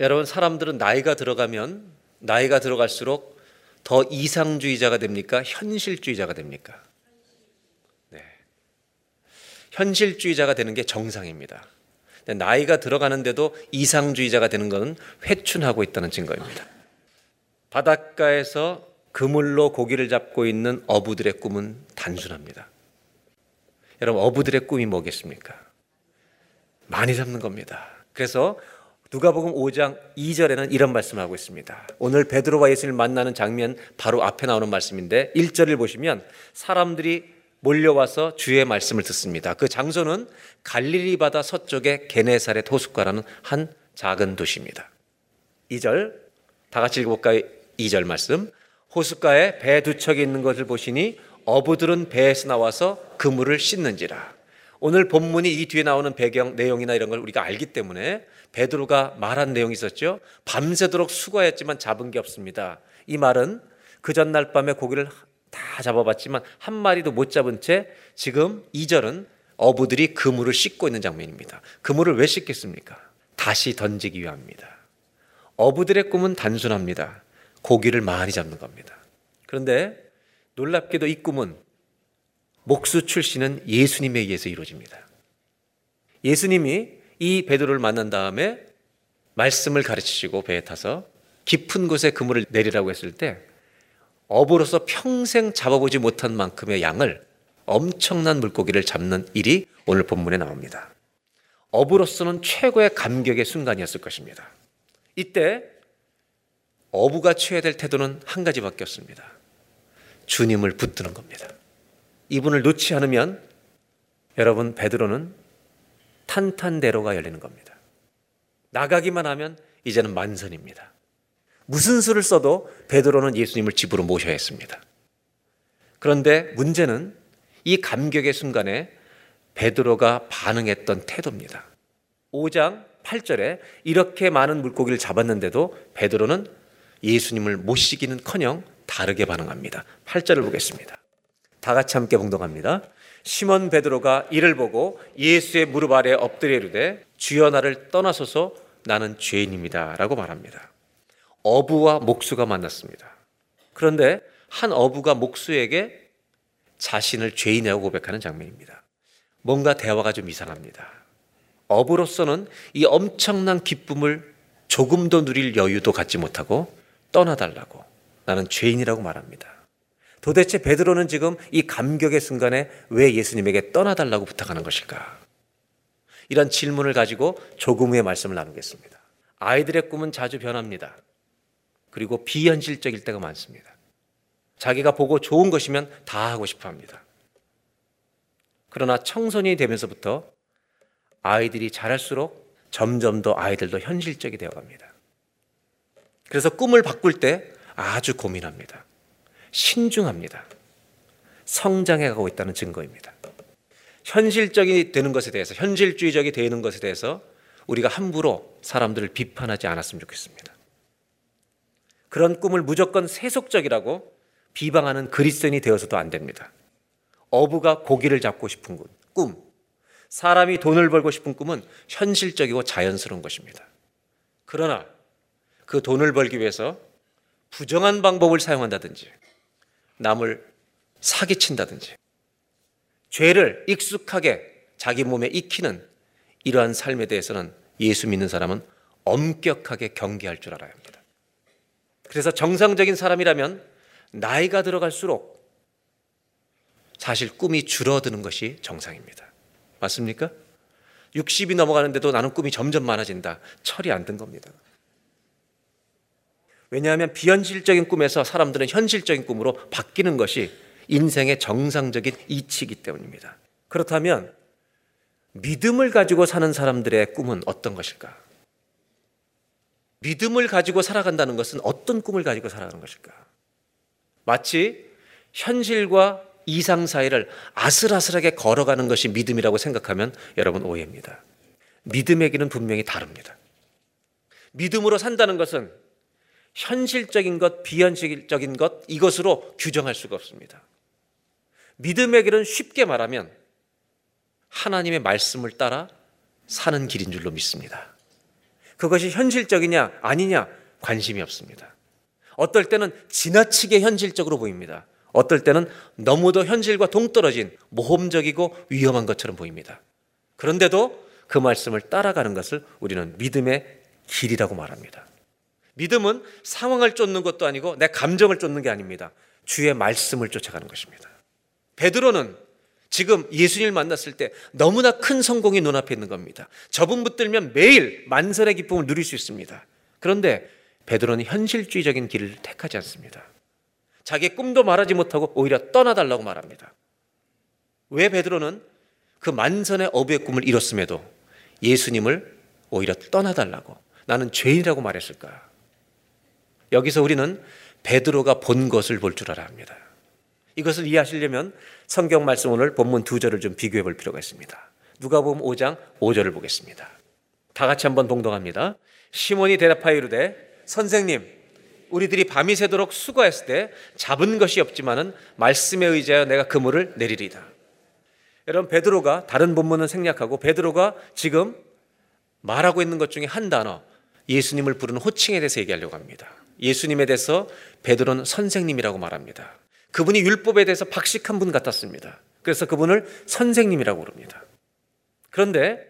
여러분 사람들은 나이가 들어가면 나이가 들어갈수록 더 이상주의자가 됩니까? 현실주의자가 됩니까? 네. 현실주의자가 되는 게 정상입니다. 근데 나이가 들어가는데도 이상주의자가 되는 것은 회춘하고 있다는 증거입니다. 바닷가에서 그물로 고기를 잡고 있는 어부들의 꿈은 단순합니다. 여러분 어부들의 꿈이 뭐겠습니까? 많이 잡는 겁니다. 그래서 누가복음 5장 2절에는 이런 말씀을 하고 있습니다. 오늘 베드로와 예수를 만나는 장면 바로 앞에 나오는 말씀인데 1절을 보시면 사람들이 몰려와서 주의 말씀을 듣습니다. 그 장소는 갈릴리 바다 서쪽의 게네사렛 호숫가라는 한 작은 도시입니다. 2절 다 같이 읽어볼까요? 2절 말씀 호숫가에 배 두 척이 있는 것을 보시니 어부들은 배에서 나와서 그물을 씻는지라 오늘 본문이 이 뒤에 나오는 배경 내용이나 이런 걸 우리가 알기 때문에 베드로가 말한 내용이 있었죠. 밤새도록 수고했지만 잡은 게 없습니다. 이 말은 그 전날 밤에 고기를 다 잡아봤지만 한 마리도 못 잡은 채 지금 2절은 어부들이 그물을 씻고 있는 장면입니다. 그물을 왜 씻겠습니까? 다시 던지기 위함입니다. 어부들의 꿈은 단순합니다. 고기를 많이 잡는 겁니다. 그런데 놀랍게도 이 꿈은 목수 출신은 예수님에 의해서 이루어집니다. 예수님이 이 베드로를 만난 다음에 말씀을 가르치시고 배에 타서 깊은 곳에 그물을 내리라고 했을 때 어부로서 평생 잡아보지 못한 만큼의 양을 엄청난 물고기를 잡는 일이 오늘 본문에 나옵니다. 어부로서는 최고의 감격의 순간이었을 것입니다. 이때 어부가 취해야 될 태도는 한 가지밖에 없습니다. 주님을 붙드는 겁니다. 이분을 놓지 않으면 여러분 베드로는 탄탄대로가 열리는 겁니다. 나가기만 하면 이제는 만선입니다. 무슨 수를 써도 베드로는 예수님을 집으로 모셔야 했습니다. 그런데 문제는 이 감격의 순간에 베드로가 반응했던 태도입니다. 5장 8절에 이렇게 많은 물고기를 잡았는데도 베드로는 예수님을 모시기는커녕 다르게 반응합니다. 8절을 보겠습니다. 다 같이 함께 봉독합니다. 시몬 베드로가 이를 보고 예수의 무릎 아래 엎드려 이르되 주여 나를 떠나소서 나는 죄인입니다라고 말합니다. 어부와 목수가 만났습니다. 그런데 한 어부가 목수에게 자신을 죄인이라고 고백하는 장면입니다. 뭔가 대화가 좀 이상합니다. 어부로서는 이 엄청난 기쁨을 조금도 누릴 여유도 갖지 못하고 떠나달라고 나는 죄인이라고 말합니다. 도대체 베드로는 지금 이 감격의 순간에 왜 예수님에게 떠나달라고 부탁하는 것일까? 이런 질문을 가지고 조금 후에 말씀을 나누겠습니다. 아이들의 꿈은 자주 변합니다. 그리고 비현실적일 때가 많습니다. 자기가 보고 좋은 것이면 다 하고 싶어 합니다. 그러나 청소년이 되면서부터 아이들이 자랄수록 점점 더 아이들도 현실적이 되어 갑니다. 그래서 꿈을 바꿀 때 아주 고민합니다. 신중합니다. 성장해 가고 있다는 증거입니다. 현실적이 되는 것에 대해서, 현실주의적이 되는 것에 대해서 우리가 함부로 사람들을 비판하지 않았으면 좋겠습니다. 그런 꿈을 무조건 세속적이라고 비방하는 그리스도인이 되어서도 안 됩니다. 어부가 고기를 잡고 싶은 꿈, 사람이 돈을 벌고 싶은 꿈은 현실적이고 자연스러운 것입니다. 그러나 그 돈을 벌기 위해서 부정한 방법을 사용한다든지 남을 사기친다든지 죄를 익숙하게 자기 몸에 익히는 이러한 삶에 대해서는 예수 믿는 사람은 엄격하게 경계할 줄 알아야 합니다. 그래서 정상적인 사람이라면 나이가 들어갈수록 사실 꿈이 줄어드는 것이 정상입니다. 맞습니까? 60이 넘어가는데도 나는 꿈이 점점 많아진다. 철이 안 든 겁니다. 왜냐하면 비현실적인 꿈에서 사람들은 현실적인 꿈으로 바뀌는 것이 인생의 정상적인 이치이기 때문입니다. 그렇다면 믿음을 가지고 사는 사람들의 꿈은 어떤 것일까? 믿음을 가지고 살아간다는 것은 어떤 꿈을 가지고 살아가는 것일까? 마치 현실과 이상 사이를 아슬아슬하게 걸어가는 것이 믿음이라고 생각하면 여러분 오해입니다. 길은 분명히 다릅니다. 믿음으로 산다는 것은 현실적인 것, 비현실적인 것, 이것으로 규정할 수가 없습니다. 믿음의 길은 쉽게 말하면 하나님의 말씀을 따라 사는 길인 줄로 믿습니다. 그것이 현실적이냐, 아니냐, 관심이 없습니다. 어떨 때는 지나치게 현실적으로 보입니다. 어떨 때는 너무도 현실과 동떨어진 모험적이고 위험한 것처럼 보입니다. 그런데도 그 말씀을 따라가는 것을 우리는 믿음의 길이라고 말합니다. 믿음은 상황을 쫓는 것도 아니고 내 감정을 쫓는 게 아닙니다. 주의 말씀을 쫓아가는 것입니다. 베드로는 지금 예수님을 만났을 때 너무나 큰 성공이 눈앞에 있는 겁니다. 저분 붙들면 매일 만선의 기쁨을 누릴 수 있습니다. 그런데 베드로는 현실주의적인 길을 택하지 않습니다. 자기 꿈도 말하지 못하고 오히려 떠나달라고 말합니다. 왜 베드로는 그 만선의 어부의 꿈을 이뤘음에도 예수님을 오히려 떠나달라고 나는 죄인이라고 말했을까? 여기서 우리는 베드로가 본 것을 볼 줄 알아야 합니다. 이것을 이해하시려면 성경 말씀 오늘 본문 두 절을 좀 비교해 볼 필요가 있습니다. 누가복음 5장 5절을 보겠습니다. 다 같이 한번 동동합니다. 시몬이 대답하여 이르되 선생님 우리들이 밤이 새도록 수고했을 때 잡은 것이 없지만은 말씀에 의지하여 내가 그물을 내리리다. 여러분 베드로가 다른 본문은 생략하고 베드로가 지금 말하고 있는 것 중에 한 단어 예수님을 부르는 호칭에 대해서 얘기하려고 합니다. 예수님에 대해서 베드로는 선생님이라고 말합니다. 그분이 율법에 대해서 박식한 분 같았습니다. 그래서 그분을 선생님이라고 부릅니다. 그런데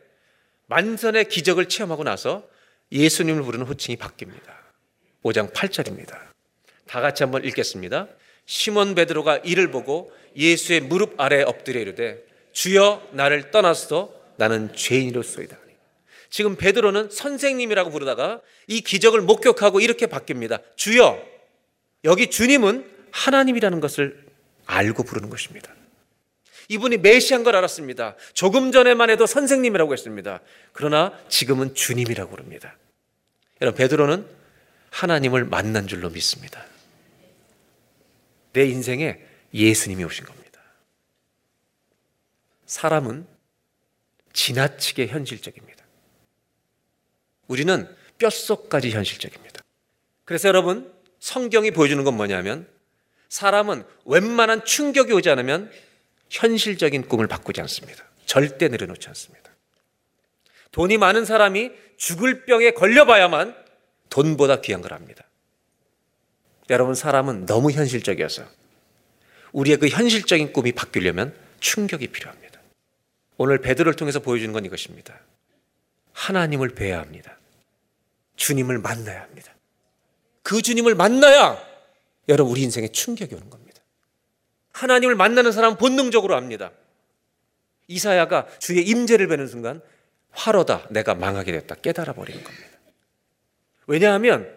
만선의 기적을 체험하고 나서 예수님을 부르는 호칭이 바뀝니다. 5장 8절입니다. 다 같이 한번 읽겠습니다. 시몬 베드로가 이를 보고 예수의 무릎 아래에 엎드려 이르되 주여 나를 떠나서 나는 죄인이로소이다. 지금 베드로는 선생님이라고 부르다가 이 기적을 목격하고 이렇게 바뀝니다. 주여 여기 주님은 하나님이라는 것을 알고 부르는 것입니다. 이분이 메시아인 걸 알았습니다. 조금 전에만 해도 선생님이라고 했습니다. 그러나 지금은 주님이라고 부릅니다. 여러분 베드로는 하나님을 만난 줄로 믿습니다. 내 인생에 예수님이 오신 겁니다. 사람은 지나치게 현실적입니다. 우리는 뼛속까지 현실적입니다. 그래서 여러분 성경이 보여주는 건 뭐냐면 사람은 웬만한 충격이 오지 않으면 현실적인 꿈을 바꾸지 않습니다. 절대 내려놓지 않습니다. 돈이 많은 사람이 죽을 병에 걸려봐야만 돈보다 귀한 걸 압니다. 여러분, 사람은 너무 현실적이어서 우리의 그 현실적인 꿈이 바뀌려면 충격이 필요합니다. 오늘 베드로를 통해서 보여주는 건 이것입니다. 하나님을 뵈야 합니다. 주님을 만나야 합니다. 그 주님을 만나야 여러분 우리 인생에 충격이 오는 겁니다. 하나님을 만나는 사람은 본능적으로 압니다. 이사야가 주의 임재를 뵈는 순간 화로다 내가 망하게 됐다 깨달아 버리는 겁니다. 왜냐하면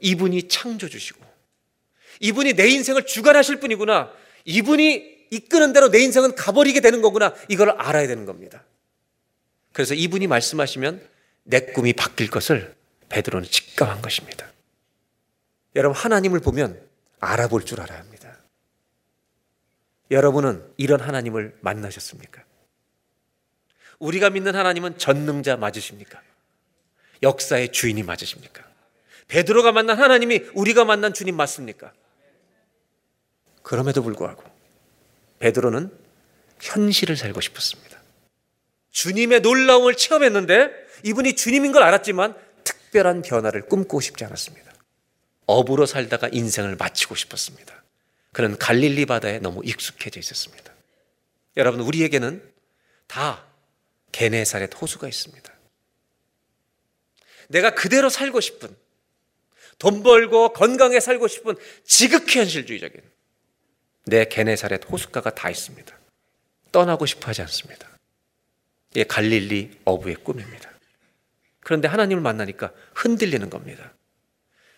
이분이 창조주시고 이분이 내 인생을 주관하실 분이구나. 이분이 이끄는 대로 내 인생은 가버리게 되는 거구나. 이걸 알아야 되는 겁니다. 그래서 이분이 말씀하시면 내 꿈이 바뀔 것을 베드로는 직감한 것입니다. 여러분 하나님을 보면 알아볼 줄 알아야 합니다. 여러분은 이런 하나님을 만나셨습니까? 우리가 믿는 하나님은 전능자 맞으십니까? 역사의 주인이 맞으십니까? 베드로가 만난 하나님이 우리가 만난 주님 맞습니까? 그럼에도 불구하고 베드로는 현실을 살고 싶었습니다. 주님의 놀라움을 체험했는데 이분이 주님인 걸 알았지만 특별한 변화를 꿈꾸고 싶지 않았습니다. 업으로 살다가 인생을 마치고 싶었습니다. 그는 갈릴리 바다에 너무 익숙해져 있었습니다. 여러분 우리에게는 다 게네사렛 호수가 있습니다. 내가 그대로 살고 싶은 돈 벌고 건강해 살고 싶은 지극히 현실주의적인 내 게네사렛 호숫가가 다 있습니다. 떠나고 싶어 하지 않습니다. 이게 갈릴리 어부의 꿈입니다. 그런데 하나님을 만나니까 흔들리는 겁니다.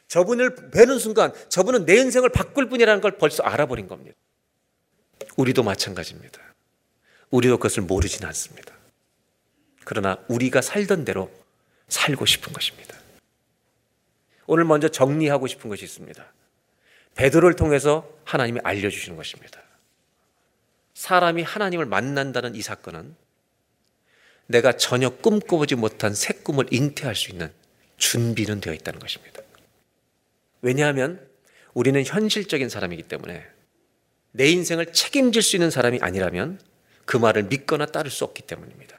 저분을 뵈는 순간 저분은 내 인생을 바꿀 분이라는 걸 벌써 알아버린 겁니다. 우리도 마찬가지입니다. 우리도 그것을 모르진 않습니다. 그러나 우리가 살던 대로 살고 싶은 것입니다. 오늘 먼저 정리하고 싶은 것이 있습니다. 베드로를 통해서 하나님이 알려주시는 것입니다. 사람이 하나님을 만난다는 이 사건은 내가 전혀 꿈꿔보지 못한 새 꿈을 잉태할 수 있는 준비는 되어 있다는 것입니다. 왜냐하면 우리는 현실적인 사람이기 때문에 내 인생을 책임질 수 있는 사람이 아니라면 그 말을 믿거나 따를 수 없기 때문입니다.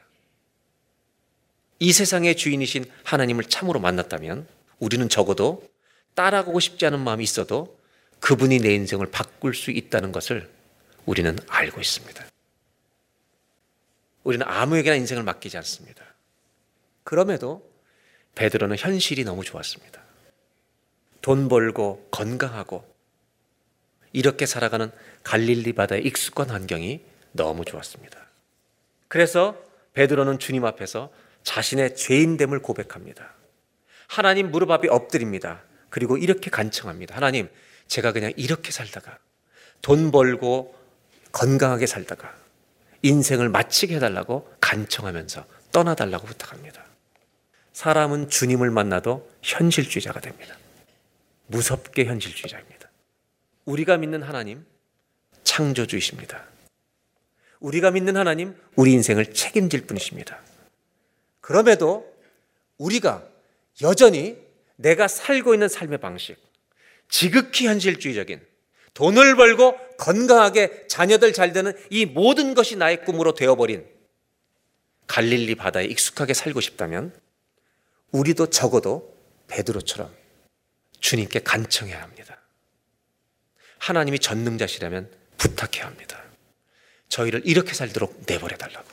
이 세상의 주인이신 하나님을 참으로 만났다면 우리는 적어도 따라가고 싶지 않은 마음이 있어도 그분이 내 인생을 바꿀 수 있다는 것을 우리는 알고 있습니다. 우리는 아무에게나 인생을 맡기지 않습니다. 그럼에도 베드로는 현실이 너무 좋았습니다. 돈 벌고 건강하고 이렇게 살아가는 갈릴리 바다의 익숙한 환경이 너무 좋았습니다. 그래서 베드로는 주님 앞에서 자신의 죄인됨을 고백합니다. 하나님 무릎 앞에 엎드립니다. 그리고 이렇게 간청합니다. 하나님, 제가 그냥 이렇게 살다가 돈 벌고 건강하게 살다가 인생을 마치게 해달라고 간청하면서 떠나달라고 부탁합니다. 사람은 주님을 만나도 현실주의자가 됩니다. 무섭게 현실주의자입니다. 우리가 믿는 하나님, 창조주이십니다. 우리가 믿는 하나님, 우리 인생을 책임질 분이십니다. 그럼에도 우리가 여전히 내가 살고 있는 삶의 방식, 지극히 현실주의적인 돈을 벌고 건강하게 자녀들 잘 되는 이 모든 것이 나의 꿈으로 되어버린 갈릴리 바다에 익숙하게 살고 싶다면 우리도 적어도 베드로처럼 주님께 간청해야 합니다. 하나님이 전능자시라면 부탁해야 합니다. 저희를 이렇게 살도록 내버려 달라고.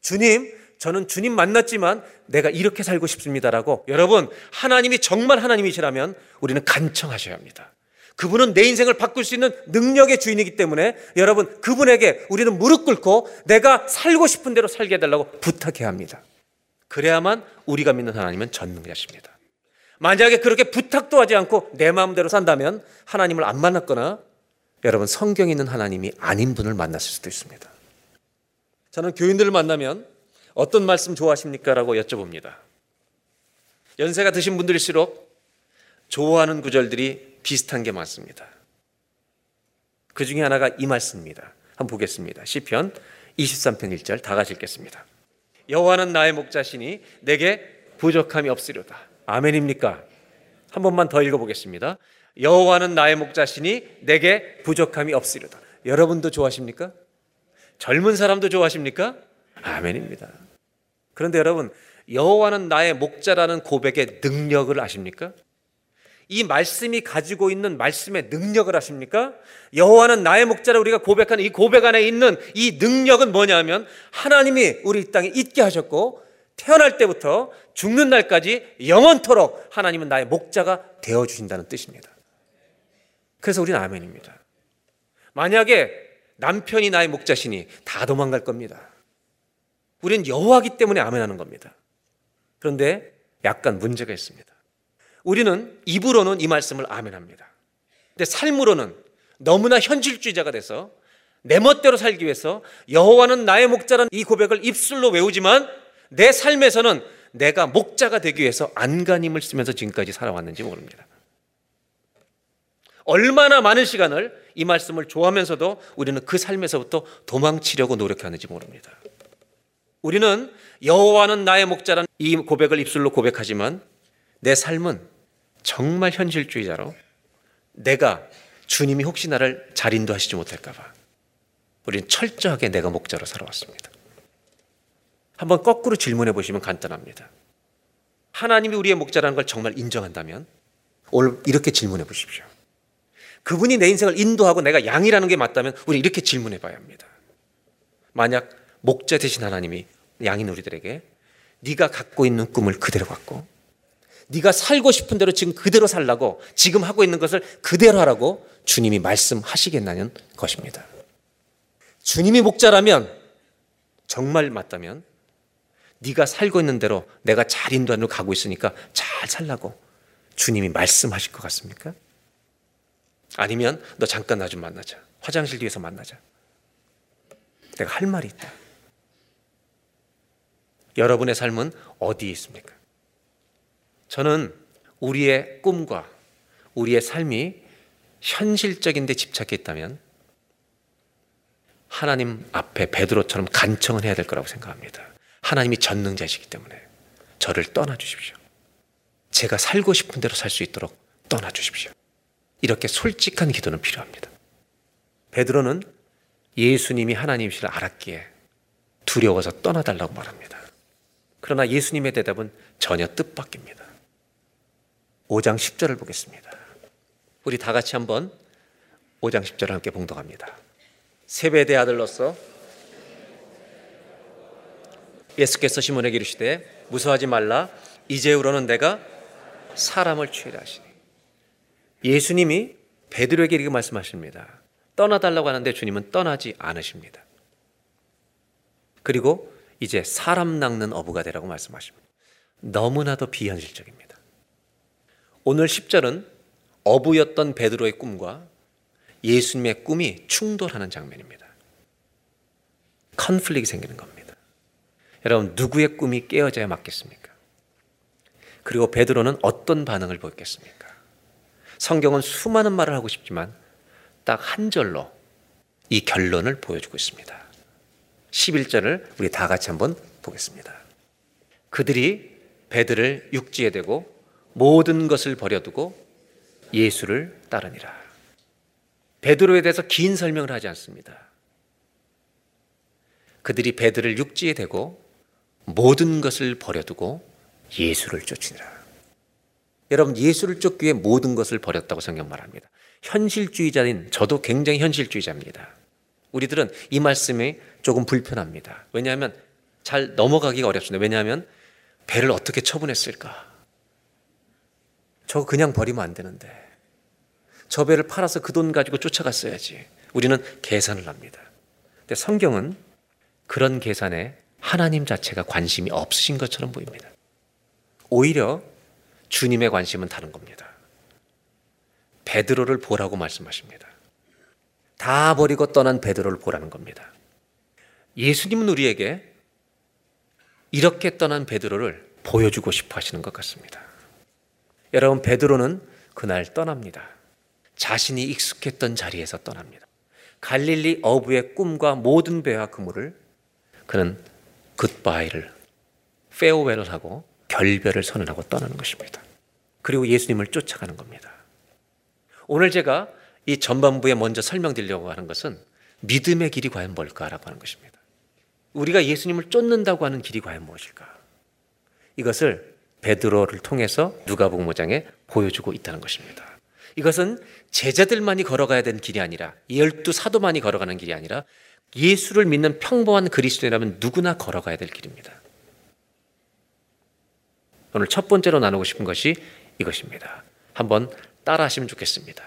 주님, 저는 주님 만났지만 내가 이렇게 살고 싶습니다라고 여러분, 하나님이 정말 하나님이시라면 우리는 간청하셔야 합니다. 그분은 내 인생을 바꿀 수 있는 능력의 주인이기 때문에 여러분, 그분에게 우리는 무릎 꿇고 내가 살고 싶은 대로 살게 해달라고 부탁해야 합니다. 그래야만 우리가 믿는 하나님은 전능자십니다. 만약에 그렇게 부탁도 하지 않고 내 마음대로 산다면 하나님을 안 만났거나 여러분 성경에 있는 하나님이 아닌 분을 만났을 수도 있습니다. 저는 교인들을 만나면 어떤 말씀 좋아하십니까? 라고 여쭤봅니다. 연세가 드신 분들일수록 좋아하는 구절들이 비슷한 게 많습니다. 그 중에 하나가 이 말씀입니다. 한번 보겠습니다. 시편 23편 1절 다 같이 읽겠습니다. 여호와는 나의 목자시니 내게 부족함이 없으려다. 아멘입니까? 한 번만 더 읽어보겠습니다. 여호와는 나의 목자시니 내게 부족함이 없으려다. 여러분도 좋아하십니까? 젊은 사람도 좋아하십니까? 아멘입니다. 그런데 여러분, 여호와는 나의 목자라는 고백의 능력을 아십니까? 이 말씀이 가지고 있는 말씀의 능력을 아십니까? 여호와는 나의 목자라 우리가 고백하는 이 고백 안에 있는 이 능력은 뭐냐면 하나님이 우리 이 땅에 있게 하셨고 태어날 때부터 죽는 날까지 영원토록 하나님은 나의 목자가 되어 주신다는 뜻입니다. 그래서 우리는 아멘입니다. 만약에 남편이 나의 목자시니 다 도망갈 겁니다. 우리는 여호와기 때문에 아멘하는 겁니다. 그런데 약간 문제가 있습니다. 우리는 입으로는 이 말씀을 아멘합니다. 근데 삶으로는 너무나 현실주의자가 돼서 내 멋대로 살기 위해서 여호와는 나의 목자라는 이 고백을 입술로 외우지만 내 삶에서는 내가 목자가 되기 위해서 안간힘을 쓰면서 지금까지 살아왔는지 모릅니다. 얼마나 많은 시간을 이 말씀을 좋아하면서도 우리는 그 삶에서부터 도망치려고 노력하는지 모릅니다. 우리는 여호와는 나의 목자라는 이 고백을 입술로 고백하지만 내 삶은 정말 현실주의자로 내가 주님이 혹시 나를 잘 인도하시지 못할까봐 우리는 철저하게 내가 목자로 살아왔습니다. 한번 거꾸로 질문해 보시면 간단합니다. 하나님이 우리의 목자라는 걸 정말 인정한다면 오늘 이렇게 질문해 보십시오. 그분이 내 인생을 인도하고 내가 양이라는 게 맞다면 우리 이렇게 질문해 봐야 합니다. 만약 목자 되신 하나님이 양인 우리들에게 네가 갖고 있는 꿈을 그대로 갖고 네가 살고 싶은 대로 지금 그대로 살라고 지금 하고 있는 것을 그대로 하라고 주님이 말씀하시겠나는 것입니다. 주님이 목자라면 정말 맞다면 네가 살고 있는 대로 내가 잘 인도하는 가고 있으니까 잘 살라고 주님이 말씀하실 것 같습니까? 아니면 너 잠깐 나 좀 만나자. 화장실 뒤에서 만나자. 내가 할 말이 있다. 여러분의 삶은 어디에 있습니까? 저는 우리의 꿈과 우리의 삶이 현실적인 데 집착해 있다면 하나님 앞에 베드로처럼 간청을 해야 될 거라고 생각합니다. 하나님이 전능자시기 때문에 저를 떠나 주십시오. 제가 살고 싶은 대로 살 수 있도록 떠나 주십시오. 이렇게 솔직한 기도는 필요합니다. 베드로는 예수님이 하나님이시를 알았기에 두려워서 떠나달라고 말합니다. 그러나 예수님의 대답은 전혀 뜻밖입니다. 5장 10절을 보겠습니다. 우리 다 같이 한번 5장 10절을 함께 봉독합니다. 세배대 아들로서 예수께서 시몬에게 이르시되 무서워하지 말라 이제후로는 내가 사람을 취하려 하시니 예수님이 베드로에게 이렇게 말씀하십니다. 떠나달라고 하는데 주님은 떠나지 않으십니다. 그리고 이제 사람 낚는 어부가 되라고 말씀하십니다. 너무나도 비현실적입니다. 오늘 10절은 어부였던 베드로의 꿈과 예수님의 꿈이 충돌하는 장면입니다. 컨플릭이 생기는 겁니다. 여러분 누구의 꿈이 깨어져야 맞겠습니까? 그리고 베드로는 어떤 반응을 보였겠습니까? 성경은 수많은 말을 하고 싶지만 딱 한 절로 이 결론을 보여주고 있습니다. 11절을 우리 다 같이 한번 보겠습니다. 그들이 배들을 육지에 대고 모든 것을 버려두고 예수를 따르니라. 베드로에 대해서 긴 설명을 하지 않습니다. 그들이 배들을 육지에 대고 모든 것을 버려두고 예수를 쫓으니라. 여러분 예수를 쫓기 위해 모든 것을 버렸다고 성경 말합니다. 현실주의자인 저도 굉장히 현실주의자입니다. 우리들은 이 말씀이 조금 불편합니다. 왜냐하면 잘 넘어가기가 어렵습니다. 왜냐하면 배를 어떻게 처분했을까? 저 그냥 버리면 안 되는데. 저 배를 팔아서 그 돈 가지고 쫓아갔어야지. 우리는 계산을 합니다. 근데 성경은 그런 계산에 하나님 자체가 관심이 없으신 것처럼 보입니다. 오히려 주님의 관심은 다른 겁니다. 베드로를 보라고 말씀하십니다. 다 버리고 떠난 베드로를 보라는 겁니다. 예수님은 우리에게 이렇게 떠난 베드로를 보여주고 싶어 하시는 것 같습니다. 여러분, 베드로는 그날 떠납니다. 자신이 익숙했던 자리에서 떠납니다. 갈릴리 어부의 꿈과 모든 배와 그물을 그는 굿바이를 페어웰을 하고 결별을 선언하고 떠나는 것입니다. 그리고 예수님을 쫓아가는 겁니다. 오늘 제가 이 전반부에 먼저 설명드리려고 하는 것은 믿음의 길이 과연 뭘까라고 하는 것입니다. 우리가 예수님을 쫓는다고 하는 길이 과연 무엇일까? 이것을 베드로를 통해서 누가복음 5장에 보여주고 있다는 것입니다. 이것은 제자들만이 걸어가야 되는 길이 아니라 열두 사도만이 걸어가는 길이 아니라 예수를 믿는 평범한 그리스도인이라면 누구나 걸어가야 될 길입니다. 오늘 첫 번째로 나누고 싶은 것이 이것입니다. 한번 따라 하시면 좋겠습니다.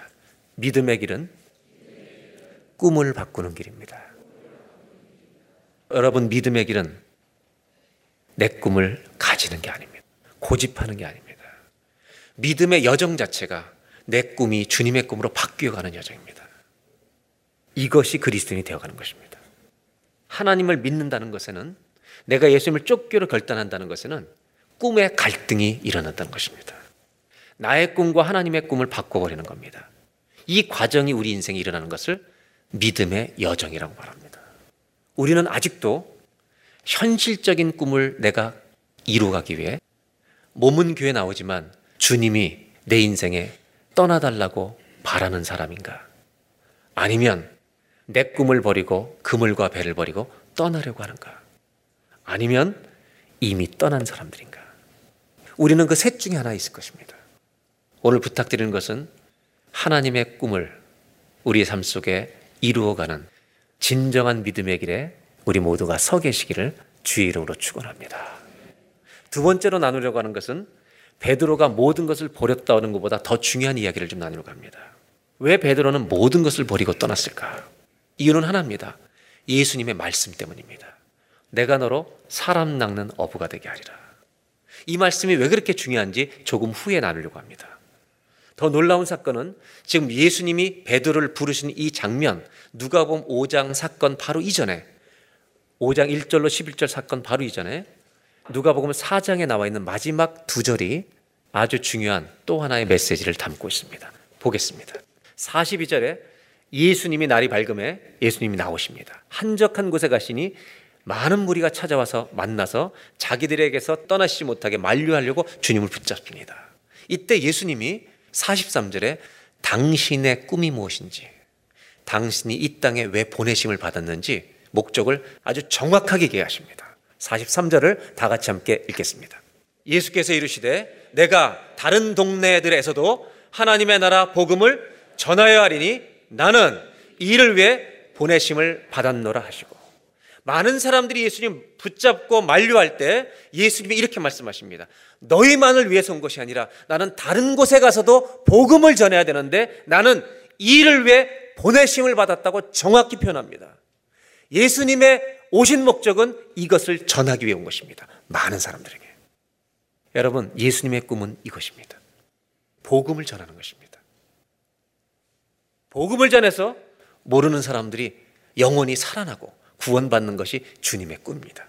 믿음의 길은 꿈을 바꾸는 길입니다. 여러분, 믿음의 길은 내 꿈을 가지는 게 아닙니다. 고집하는 게 아닙니다. 믿음의 여정 자체가 내 꿈이 주님의 꿈으로 바뀌어가는 여정입니다. 이것이 그리스도인이 되어가는 것입니다. 하나님을 믿는다는 것에는 내가 예수님을 쫓기로 결단한다는 것에는 꿈의 갈등이 일어난다는 것입니다. 나의 꿈과 하나님의 꿈을 바꿔버리는 겁니다. 이 과정이 우리 인생에 일어나는 것을 믿음의 여정이라고 말합니다. 우리는 아직도 현실적인 꿈을 내가 이루어가기 위해 몸은 교회 나오지만 주님이 내 인생에 떠나달라고 바라는 사람인가? 아니면 내 꿈을 버리고 그물과 배를 버리고 떠나려고 하는가? 아니면 이미 떠난 사람들인가? 우리는 그 셋 중에 하나 있을 것입니다. 오늘 부탁드리는 것은 하나님의 꿈을 우리의 삶 속에 이루어가는 진정한 믿음의 길에 우리 모두가 서 계시기를 주의 이름으로 축원합니다. 두 번째로 나누려고 하는 것은 베드로가 모든 것을 버렸다는 것보다 더 중요한 이야기를 좀 나누려고 합니다. 왜 베드로는 모든 것을 버리고 떠났을까? 이유는 하나입니다. 예수님의 말씀 때문입니다. 내가 너로 사람 낚는 어부가 되게 하리라. 이 말씀이 왜 그렇게 중요한지 조금 후에 나누려고 합니다. 더 놀라운 사건은 지금 예수님이 베드로를 부르신 이 장면, 누가복음 5장 사건 바로 이전에 5장 1절로 11절 사건 바로 이전에 누가복음 4장에 나와 있는 마지막 두 절이 아주 중요한 또 하나의 메시지를 담고 있습니다. 보겠습니다. 42절에 예수님이 날이 밝음에 예수님이 나오십니다. 한적한 곳에 가시니 많은 무리가 찾아와서 만나서 자기들에게서 떠나시지 못하게 만류하려고 주님을 붙잡습니다. 이때 예수님이 43절에 당신의 꿈이 무엇인지, 당신이 이 땅에 왜 보내심을 받았는지 목적을 아주 정확하게 얘기하십니다. 43절을 다 같이 함께 읽겠습니다. 예수께서 이르시되 내가 다른 동네들에서도 하나님의 나라 복음을 전하여 하리니 나는 이를 위해 보내심을 받았노라 하시고 많은 사람들이 예수님 붙잡고 만류할 때 예수님이 이렇게 말씀하십니다. 너희만을 위해서 온 것이 아니라 나는 다른 곳에 가서도 복음을 전해야 되는데 나는 이를 위해 보내심을 받았다고 정확히 표현합니다. 예수님의 오신 목적은 이것을 전하기 위해 온 것입니다. 많은 사람들에게. 여러분, 예수님의 꿈은 이것입니다. 복음을 전하는 것입니다. 복음을 전해서 모르는 사람들이 영원히 살아나고 구원받는 것이 주님의 꿈입니다.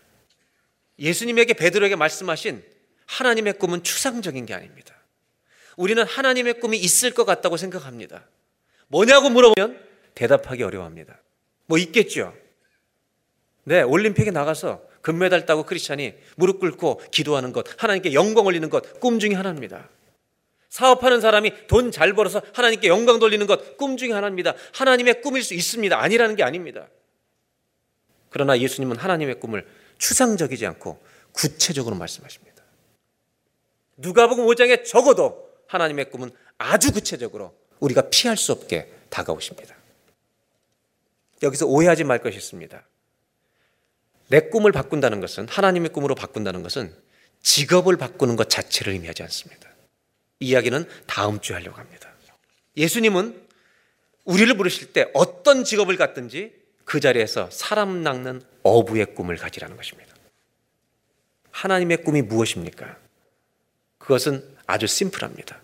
예수님에게 베드로에게 말씀하신 하나님의 꿈은 추상적인 게 아닙니다. 우리는 하나님의 꿈이 있을 것 같다고 생각합니다. 뭐냐고 물어보면 대답하기 어려워합니다. 뭐 있겠죠. 네, 올림픽에 나가서 금메달 따고 크리스찬이 무릎 꿇고 기도하는 것, 하나님께 영광 올리는 것, 꿈 중에 하나입니다. 사업하는 사람이 돈 잘 벌어서 하나님께 영광 돌리는 것, 꿈 중에 하나입니다. 하나님의 꿈일 수 있습니다. 아니라는 게 아닙니다. 그러나 예수님은 하나님의 꿈을 추상적이지 않고 구체적으로 말씀하십니다. 누가복음 5장에 적어도 하나님의 꿈은 아주 구체적으로 우리가 피할 수 없게 다가오십니다. 여기서 오해하지 말 것이 있습니다. 내 꿈을 바꾼다는 것은 하나님의 꿈으로 바꾼다는 것은 직업을 바꾸는 것 자체를 의미하지 않습니다. 이 이야기는 다음 주에 하려고 합니다. 예수님은 우리를 부르실 때 어떤 직업을 갖든지 그 자리에서 사람 낚는 어부의 꿈을 가지라는 것입니다. 하나님의 꿈이 무엇입니까? 그것은 아주 심플합니다.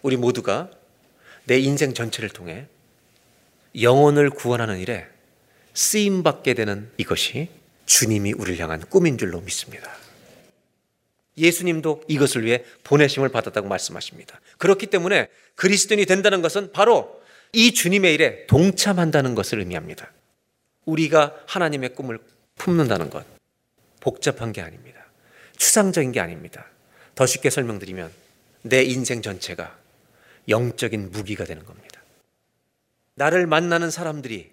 우리 모두가 내 인생 전체를 통해 영혼을 구원하는 일에 쓰임 받게 되는 이것이 주님이 우리를 향한 꿈인 줄로 믿습니다. 예수님도 이것을 위해 보내심을 받았다고 말씀하십니다. 그렇기 때문에 그리스도인이 된다는 것은 바로 이 주님의 일에 동참한다는 것을 의미합니다. 우리가 하나님의 꿈을 품는다는 것 복잡한 게 아닙니다. 추상적인 게 아닙니다. 더 쉽게 설명드리면 내 인생 전체가 영적인 무기가 되는 겁니다. 나를 만나는 사람들이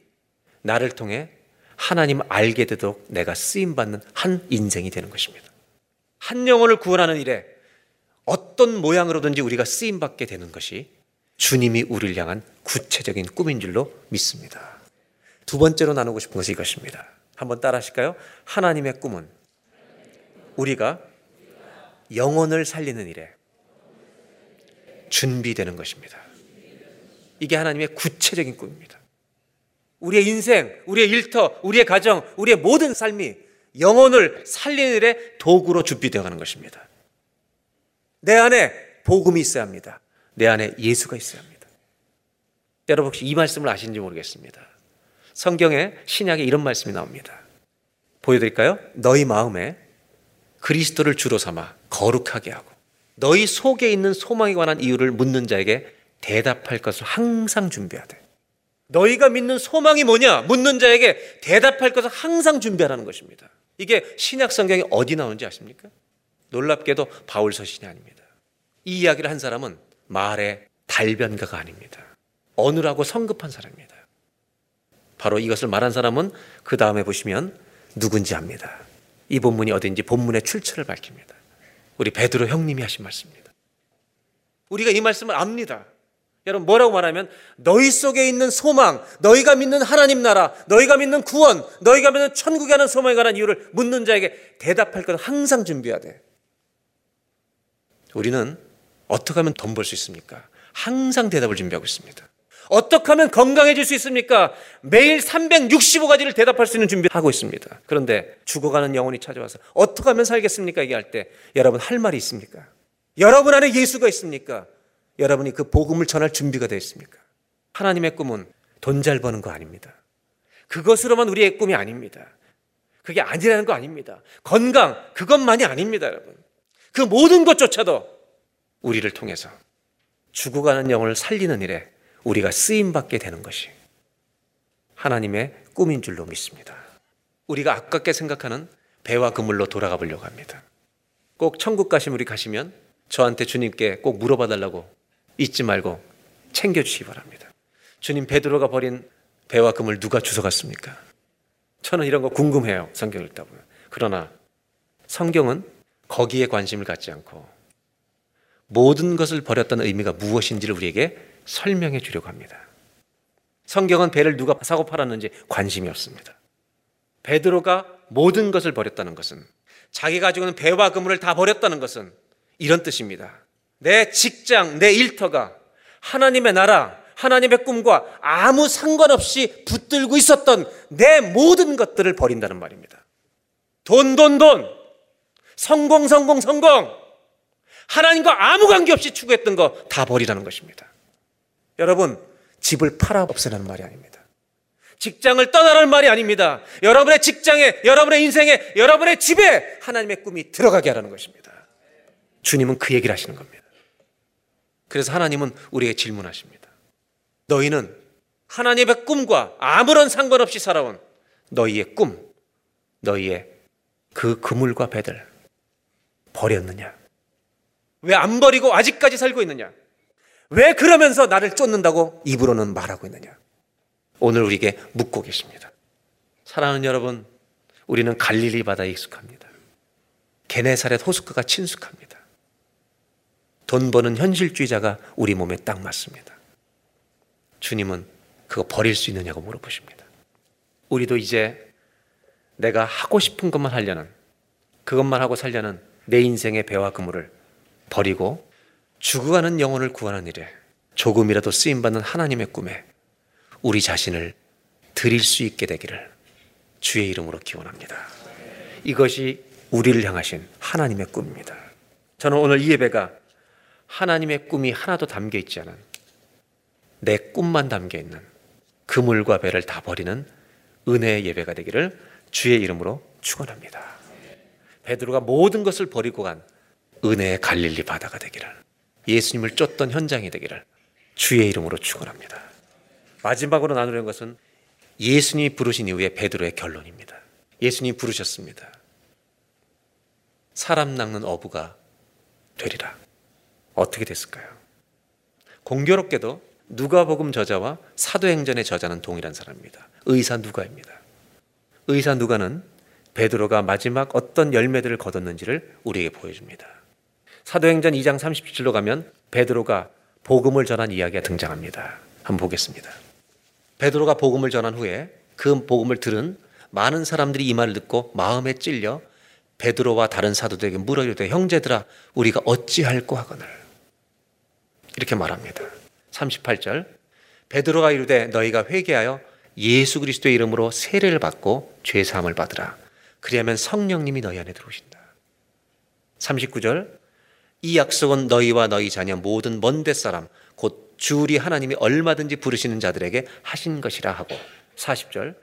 나를 통해 하나님 알게 되도록 내가 쓰임 받는 한 인생이 되는 것입니다. 한 영혼을 구원하는 일에 어떤 모양으로든지 우리가 쓰임 받게 되는 것이 주님이 우리를 향한 구체적인 꿈인 줄로 믿습니다. 두 번째로 나누고 싶은 것이 이것입니다. 한번 따라 하실까요? 하나님의 꿈은 우리가 영혼을 살리는 일에 준비되는 것입니다. 이게 하나님의 구체적인 꿈입니다. 우리의 인생, 우리의 일터, 우리의 가정, 우리의 모든 삶이 영혼을 살리는 일에 도구로 준비되어 가는 것입니다. 내 안에 복음이 있어야 합니다. 내 안에 예수가 있어야 합니다. 여러분 혹시 이 말씀을 아시는지 모르겠습니다. 성경에 신약에 이런 말씀이 나옵니다. 보여드릴까요? 너희 마음에 그리스도를 주로 삼아 거룩하게 하고 너희 속에 있는 소망에 관한 이유를 묻는 자에게 대답할 것을 항상 준비하되 너희가 믿는 소망이 뭐냐 묻는 자에게 대답할 것을 항상 준비하라는 것입니다. 이게 신약 성경에 어디 나오는지 아십니까? 놀랍게도 바울 서신이 아닙니다. 이 이야기를 한 사람은 말의 달변가가 아닙니다. 어느라고 성급한 사람입니다. 바로 이것을 말한 사람은 그 다음에 보시면 누군지 압니다. 이 본문이 어딘지 본문의 출처를 밝힙니다. 우리 베드로 형님이 하신 말씀입니다. 우리가 이 말씀을 압니다. 여러분 뭐라고 말하면 너희 속에 있는 소망, 너희가 믿는 하나님 나라, 너희가 믿는 구원, 너희가 믿는 천국에 하는 소망에 관한 이유를 묻는 자에게 대답할 것을 항상 준비해야 돼. 우리는 어떻게 하면 돈 벌 수 있습니까? 항상 대답을 준비하고 있습니다. 어떻게 하면 건강해질 수 있습니까? 매일 365가지를 대답할 수 있는 준비를 하고 있습니다. 그런데 죽어가는 영혼이 찾아와서 어떻게 하면 살겠습니까? 얘기할 때 여러분 할 말이 있습니까? 여러분 안에 예수가 있습니까? 여러분이 그 복음을 전할 준비가 되어 있습니까? 하나님의 꿈은 돈 잘 버는 거 아닙니다. 그것으로만 우리의 꿈이 아닙니다. 그게 아니라는 거 아닙니다. 건강, 그것만이 아닙니다, 여러분. 그 모든 것조차도 우리를 통해서 죽어가는 영혼을 살리는 일에 우리가 쓰임 받게 되는 것이 하나님의 꿈인 줄로 믿습니다. 우리가 아깝게 생각하는 배와 그물로 돌아가 보려고 합니다. 꼭 천국 가시면 우리 가시면 저한테 주님께 꼭 물어봐 달라고 잊지 말고 챙겨 주시기 바랍니다. 주님 베드로가 버린 배와 그물 누가 주워갔습니까? 저는 이런 거 궁금해요. 성경 읽다 보면. 그러나 성경은 거기에 관심을 갖지 않고 모든 것을 버렸다는 의미가 무엇인지를 우리에게 설명해 주려고 합니다. 성경은 배를 누가 사고 팔았는지 관심이 없습니다. 베드로가 모든 것을 버렸다는 것은 자기가 가지고 있는 배와 그물을 다 버렸다는 것은 이런 뜻입니다. 내 직장, 내 일터가 하나님의 나라, 하나님의 꿈과 아무 상관없이 붙들고 있었던 내 모든 것들을 버린다는 말입니다. 돈, 돈, 돈. 성공, 성공, 성공. 하나님과 아무 관계없이 추구했던 거 다 버리라는 것입니다. 여러분, 집을 팔아 없애라는 말이 아닙니다. 직장을 떠나라는 말이 아닙니다. 여러분의 직장에, 여러분의 인생에, 여러분의 집에 하나님의 꿈이 들어가게 하라는 것입니다. 주님은 그 얘기를 하시는 겁니다. 그래서 하나님은 우리에게 질문하십니다. 너희는 하나님의 꿈과 아무런 상관없이 살아온 너희의 꿈, 너희의 그 그물과 배들 버렸느냐? 왜 안 버리고 아직까지 살고 있느냐? 왜 그러면서 나를 쫓는다고 입으로는 말하고 있느냐? 오늘 우리에게 묻고 계십니다. 사랑하는 여러분, 우리는 갈릴리 바다에 익숙합니다. 게네사렛 호숫가가 친숙합니다. 돈 버는 현실주의자가 우리 몸에 딱 맞습니다. 주님은 그거 버릴 수 있느냐고 물어보십니다. 우리도 이제 내가 하고 싶은 것만 하려는 그것만 하고 살려는 내 인생의 배와 그물을 버리고 죽어가는 영혼을 구하는 일에 조금이라도 쓰임받는 하나님의 꿈에 우리 자신을 드릴 수 있게 되기를 주의 이름으로 기원합니다. 이것이 우리를 향하신 하나님의 꿈입니다. 저는 오늘 이 예배가 하나님의 꿈이 하나도 담겨 있지 않은 내 꿈만 담겨 있는 그물과 배를 다 버리는 은혜의 예배가 되기를 주의 이름으로 축원합니다. 베드로가 모든 것을 버리고 간 은혜의 갈릴리 바다가 되기를 예수님을 쫓던 현장이 되기를 주의 이름으로 축원합니다. 마지막으로 나누는 것은 예수님이 부르신 이후에 베드로의 결론입니다. 예수님이 부르셨습니다. 사람 낚는 어부가 되리라. 어떻게 됐을까요? 공교롭게도 누가복음 저자와 사도행전의 저자는 동일한 사람입니다. 의사 누가입니다. 의사 누가는 베드로가 마지막 어떤 열매들을 거뒀는지를 우리에게 보여줍니다. 사도행전 2장 37절로 가면 베드로가 복음을 전한 이야기가 등장합니다. 한번 보겠습니다. 베드로가 복음을 전한 후에 그 복음을 들은 많은 사람들이 이 말을 듣고 마음에 찔려 베드로와 다른 사도들에게 물어 이르되 형제들아 우리가 어찌할꼬 하거늘 이렇게 말합니다. 38절 베드로가 이르되 너희가 회개하여 예수 그리스도의 이름으로 세례를 받고 죄 사함을 받으라. 그리하면 성령님이 너희 안에 들어오신다. 39절 이 약속은 너희와 너희 자녀 모든 먼데 사람 곧 주리 하나님이 얼마든지 부르시는 자들에게 하신 것이라 하고 40절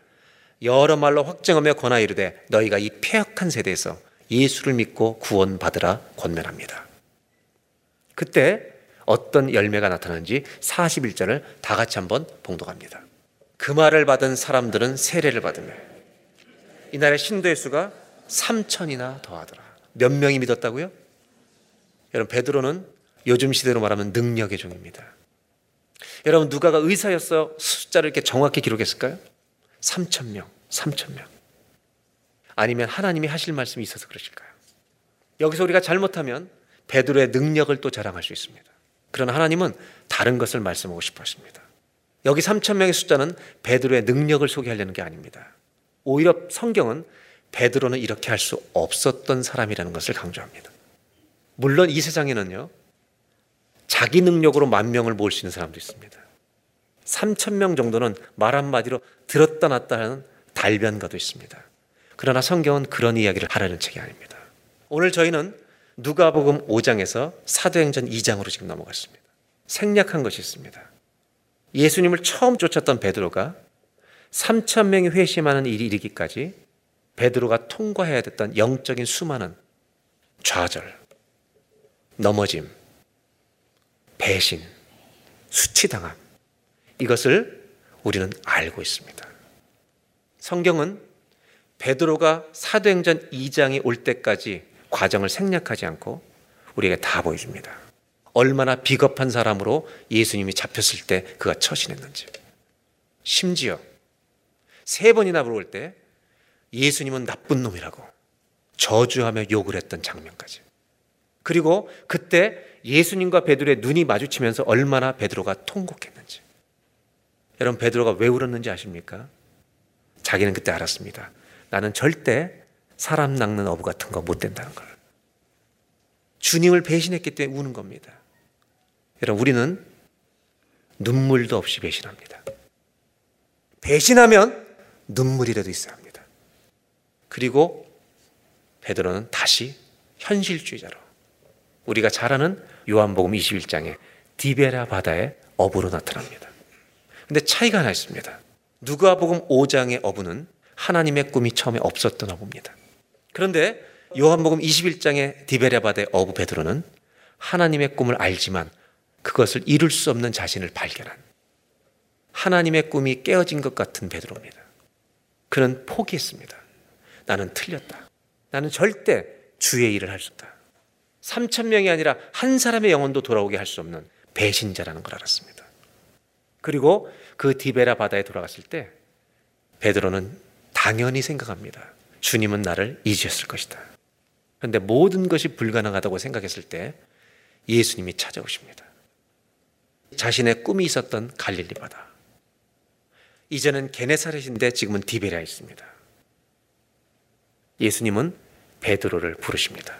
여러 말로 확증하며 권하 이르되 너희가 이 폐역한 세대에서 예수를 믿고 구원 받으라 권면합니다. 그때 어떤 열매가 나타나는지 41절을 다 같이 한번 봉독합니다. 그 말을 받은 사람들은 세례를 받으며 이날의 신도의 수가 3천이나 더하더라. 몇 명이 믿었다고요? 여러분 베드로는 요즘 시대로 말하면 능력의 종입니다. 여러분 누가가 의사였어 숫자를 이렇게 정확히 기록했을까요? 3천 명, 3천 명. 아니면 하나님이 하실 말씀이 있어서 그러실까요? 여기서 우리가 잘못하면 베드로의 능력을 또 자랑할 수 있습니다. 그러나 하나님은 다른 것을 말씀하고 싶어 하십니다. 여기 3천 명의 숫자는 베드로의 능력을 소개하려는 게 아닙니다. 오히려 성경은 베드로는 이렇게 할 수 없었던 사람이라는 것을 강조합니다. 물론 이 세상에는요. 자기 능력으로 만 명을 모을 수 있는 사람도 있습니다. 3천 명 정도는 말 한마디로 들었다 놨다 하는 달변가도 있습니다. 그러나 성경은 그런 이야기를 하라는 책이 아닙니다. 오늘 저희는 누가복음 5장에서 사도행전 2장으로 지금 넘어갔습니다. 생략한 것이 있습니다. 예수님을 처음 쫓았던 베드로가 3천 명이 회심하는 일이 이르기까지 베드로가 통과해야 됐던 영적인 수많은 좌절, 넘어짐, 배신, 수치당함 이것을 우리는 알고 있습니다. 성경은 베드로가 사도행전 2장이 올 때까지 과정을 생략하지 않고 우리에게 다 보여줍니다. 얼마나 비겁한 사람으로 예수님이 잡혔을 때 그가 처신했는지. 심지어 세 번이나 부를 때 예수님은 나쁜 놈이라고 저주하며 욕을 했던 장면까지. 그리고 그때 예수님과 베드로의 눈이 마주치면서 얼마나 베드로가 통곡했는지. 여러분 베드로가 왜 울었는지 아십니까? 자기는 그때 알았습니다. 나는 절대 사람 낚는 어부 같은 거 못 된다는 걸. 주님을 배신했기 때문에 우는 겁니다. 여러분 우리는 눈물도 없이 배신합니다. 배신하면 눈물이라도 있어야 합니다. 그리고 베드로는 다시 현실주의자로 우리가 잘 아는 요한복음 21장에 디베라 바다의 어부로 나타납니다. 근데 차이가 하나 있습니다. 누가복음 5장의 어부는 하나님의 꿈이 처음에 없었던 어부입니다. 그런데 요한복음 21장의 디베라 바다의 어부 베드로는 하나님의 꿈을 알지만 그것을 이룰 수 없는 자신을 발견한 하나님의 꿈이 깨어진 것 같은 베드로입니다. 그는 포기했습니다. 나는 틀렸다. 나는 절대 주의 일을 할 수 없다. 3천 명이 아니라 한 사람의 영혼도 돌아오게 할 수 없는 배신자라는 걸 알았습니다. 그리고 그 디베라 바다에 돌아갔을 때 베드로는 당연히 생각합니다. 주님은 나를 잊으셨을 것이다. 그런데 모든 것이 불가능하다고 생각했을 때 예수님이 찾아오십니다. 자신의 꿈이 있었던 갈릴리 바다. 이제는 게네사렛인데 지금은 디베라에 있습니다. 예수님은 베드로를 부르십니다.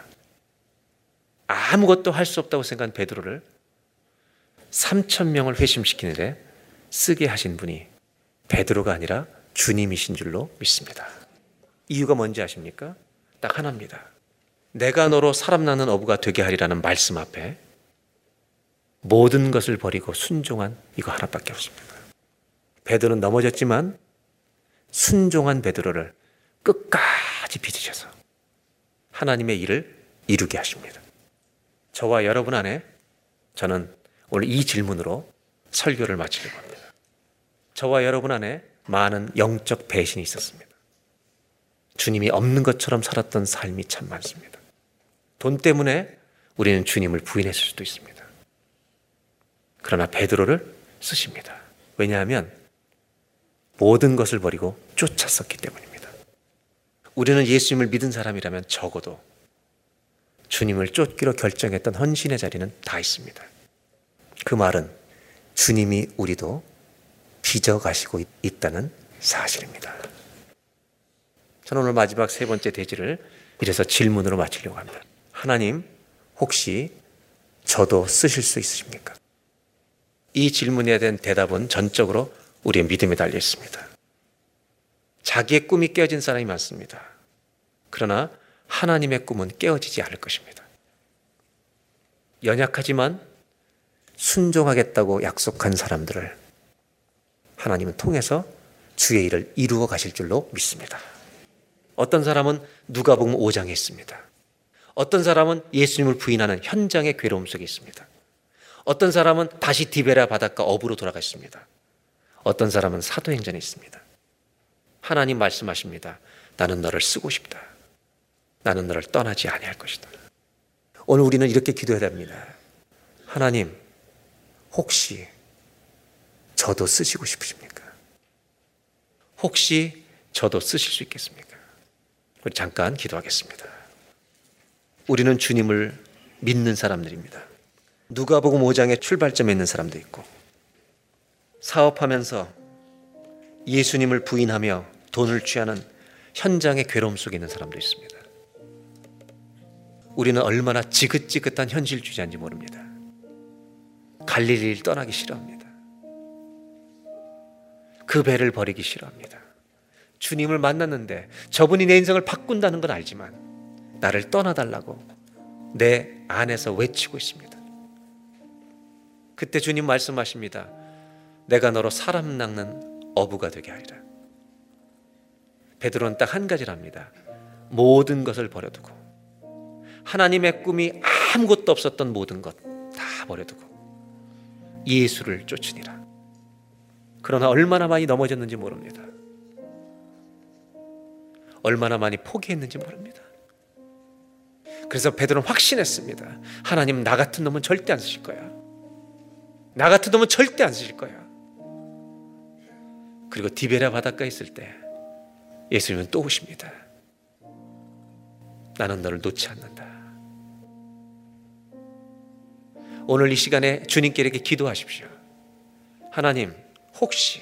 아무것도 할 수 없다고 생각한 베드로를 3천 명을 회심시키는데 쓰게 하신 분이 베드로가 아니라 주님이신 줄로 믿습니다. 이유가 뭔지 아십니까? 딱 하나입니다. 내가 너로 사람 낳는 어부가 되게 하리라는 말씀 앞에 모든 것을 버리고 순종한 이거 하나밖에 없습니다. 베드로는 넘어졌지만 순종한 베드로를 끝까지 빚으셔서 하나님의 일을 이루게 하십니다. 저와 여러분 안에 저는 오늘 이 질문으로 설교를 마치려고 합니다. 저와 여러분 안에 많은 영적 배신이 있었습니다. 주님이 없는 것처럼 살았던 삶이 참 많습니다. 돈 때문에 우리는 주님을 부인했을 수도 있습니다. 그러나 베드로를 쓰십니다. 왜냐하면 모든 것을 버리고 쫓았었기 때문입니다. 우리는 예수님을 믿은 사람이라면 적어도 주님을 쫓기로 결정했던 헌신의 자리는 다 있습니다. 그 말은 주님이 우리도 빚어가시고 있다는 사실입니다. 저는 오늘 마지막 세 번째 대지를 이래서 질문으로 마치려고 합니다. 하나님, 혹시 저도 쓰실 수 있으십니까? 이 질문에 대한 대답은 전적으로 우리의 믿음에 달려 있습니다. 자기의 꿈이 깨어진 사람이 많습니다. 그러나 하나님의 꿈은 깨어지지 않을 것입니다. 연약하지만 순종하겠다고 약속한 사람들을 하나님은 통해서 주의 일을 이루어 가실 줄로 믿습니다. 어떤 사람은 누가복음 5장에 있습니다. 어떤 사람은 예수님을 부인하는 현장의 괴로움 속에 있습니다. 어떤 사람은 다시 디베라 바닷가 어부로 돌아가 있습니다. 어떤 사람은 사도행전에 있습니다. 하나님 말씀하십니다. 나는 너를 쓰고 싶다. 나는 너를 떠나지 아니할 것이다. 오늘 우리는 이렇게 기도해야 됩니다. 하나님, 혹시 저도 쓰시고 싶으십니까? 혹시 저도 쓰실 수 있겠습니까? 우리 잠깐 기도하겠습니다. 우리는 주님을 믿는 사람들입니다. 누가복음 5장의 출발점에 있는 사람도 있고 사업하면서 예수님을 부인하며 돈을 취하는 현장의 괴로움 속에 있는 사람도 있습니다. 우리는 얼마나 지긋지긋한 현실주의자인지 모릅니다. 갈릴리를 떠나기 싫어합니다. 그 배를 버리기 싫어합니다. 주님을 만났는데 저분이 내 인생을 바꾼다는 건 알지만 나를 떠나달라고 내 안에서 외치고 있습니다. 그때 주님 말씀하십니다. 내가 너로 사람 낚는 어부가 되게 하리라. 베드로는 딱 한 가지를 합니다. 모든 것을 버려두고 하나님의 꿈이 아무것도 없었던 모든 것 다 버려두고 예수를 쫓으니라. 그러나 얼마나 많이 넘어졌는지 모릅니다. 얼마나 많이 포기했는지 모릅니다. 그래서 베드로는 확신했습니다. 하나님 나 같은 놈은 절대 안 쓰실 거야. 나 같은 놈은 절대 안 쓰실 거야. 그리고 디베라 바닷가에 있을 때 예수님은 또 오십니다. 나는 너를 놓지 않는다. 오늘 이 시간에 주님께 이렇게 기도하십시오. 하나님, 혹시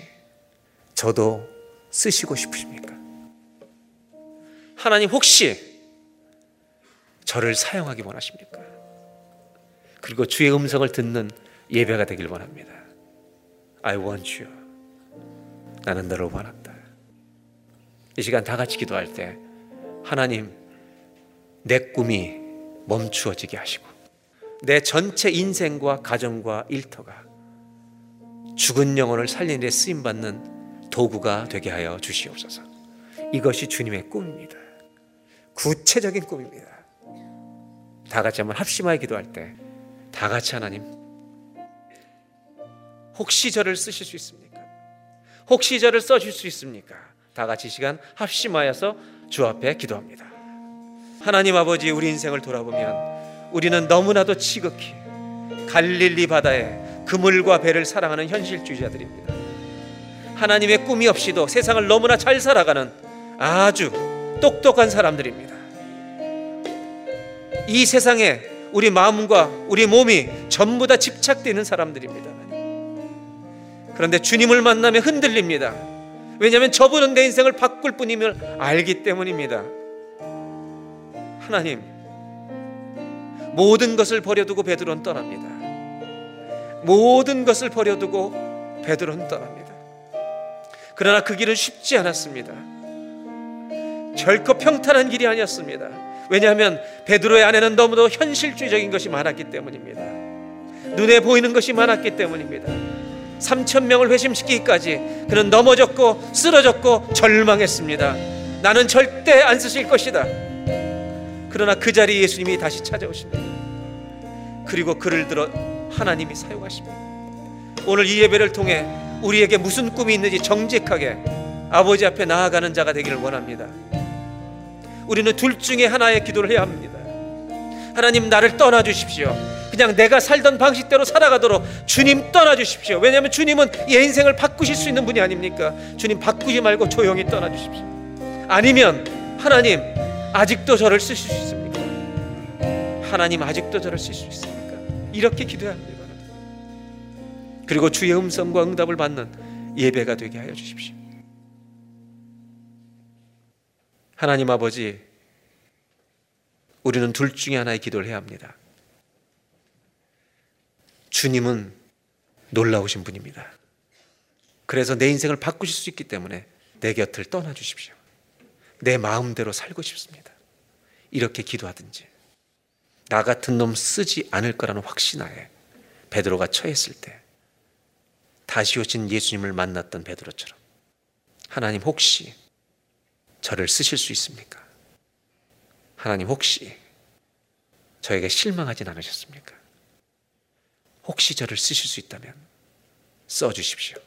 저도 쓰시고 싶으십니까? 하나님, 혹시 저를 사용하기 원하십니까? 그리고 주의 음성을 듣는 예배가 되길 원합니다. I want you. 나는 너를 원한다. 이 시간 다 같이 기도할 때 하나님 내 꿈이 멈추어지게 하시고 내 전체 인생과 가정과 일터가 죽은 영혼을 살리는 데 쓰임 받는 도구가 되게 하여 주시옵소서. 이것이 주님의 꿈입니다. 구체적인 꿈입니다. 다 같이 한번 합심하여 기도할 때 다 같이 하나님 혹시 저를 쓰실 수 있습니까? 혹시 저를 써줄 수 있습니까? 다 같이 시간 합심하여서 주 앞에 기도합니다. 하나님 아버지 우리 인생을 돌아보면 우리는 너무나도 지극히 갈릴리 바다에 그물과 배를 사랑하는 현실주의자들입니다. 하나님의 꿈이 없이도 세상을 너무나 잘 살아가는 아주 똑똑한 사람들입니다. 이 세상에 우리 마음과 우리 몸이 전부 다 집착되는 사람들입니다. 그런데 주님을 만나면 흔들립니다. 왜냐하면 저분은 내 인생을 바꿀 뿐임을 알기 때문입니다. 하나님, 모든 것을 버려두고 베드로는 떠납니다. 모든 것을 버려두고 베드로는 떠납니다. 그러나 그 길은 쉽지 않았습니다. 결코 평탄한 길이 아니었습니다. 왜냐하면 베드로의 안에는 너무도 현실주의적인 것이 많았기 때문입니다. 눈에 보이는 것이 많았기 때문입니다. 3천 명을 회심시키기까지 그는 넘어졌고 쓰러졌고 절망했습니다. 나는 절대 안 쓰실 것이다. 그러나 그 자리에 예수님이 다시 찾아오십니다. 그리고 그를 들어 하나님이 사용하십니다. 오늘 이 예배를 통해 우리에게 무슨 꿈이 있는지 정직하게 아버지 앞에 나아가는 자가 되기를 원합니다. 우리는 둘 중에 하나의 기도를 해야 합니다. 하나님 나를 떠나 주십시오. 그냥 내가 살던 방식대로 살아가도록 주님 떠나 주십시오. 왜냐하면 주님은 이 인생을 바꾸실 수 있는 분이 아닙니까? 주님 바꾸지 말고 조용히 떠나 주십시오. 아니면 하나님 아직도 저를 쓰실 수 있습니까? 하나님 아직도 저를 쓸 수 있습니까? 이렇게 기도해야 합니다. 그리고 주의 음성과 응답을 받는 예배가 되게 하여 주십시오. 하나님 아버지, 우리는 둘 중에 하나의 기도를 해야 합니다. 주님은 놀라우신 분입니다. 그래서 내 인생을 바꾸실 수 있기 때문에 내 곁을 떠나 주십시오. 내 마음대로 살고 싶습니다. 이렇게 기도하든지 나 같은 놈 쓰지 않을 거라는 확신하에 베드로가 처했을 때 다시 오신 예수님을 만났던 베드로처럼 하나님 혹시 저를 쓰실 수 있습니까? 하나님 혹시 저에게 실망하진 않으셨습니까? 혹시 저를 쓰실 수 있다면 써 주십시오.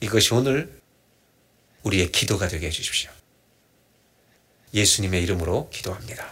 이것이 오늘 우리의 기도가 되게 해 주십시오. 예수님의 이름으로 기도합니다.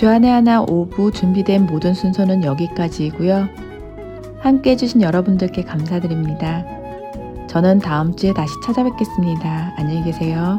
주안의 하나 5부 준비된 모든 순서는 여기까지이고요. 함께 해주신 여러분들께 감사드립니다. 저는 다음 주에 다시 찾아뵙겠습니다. 안녕히 계세요.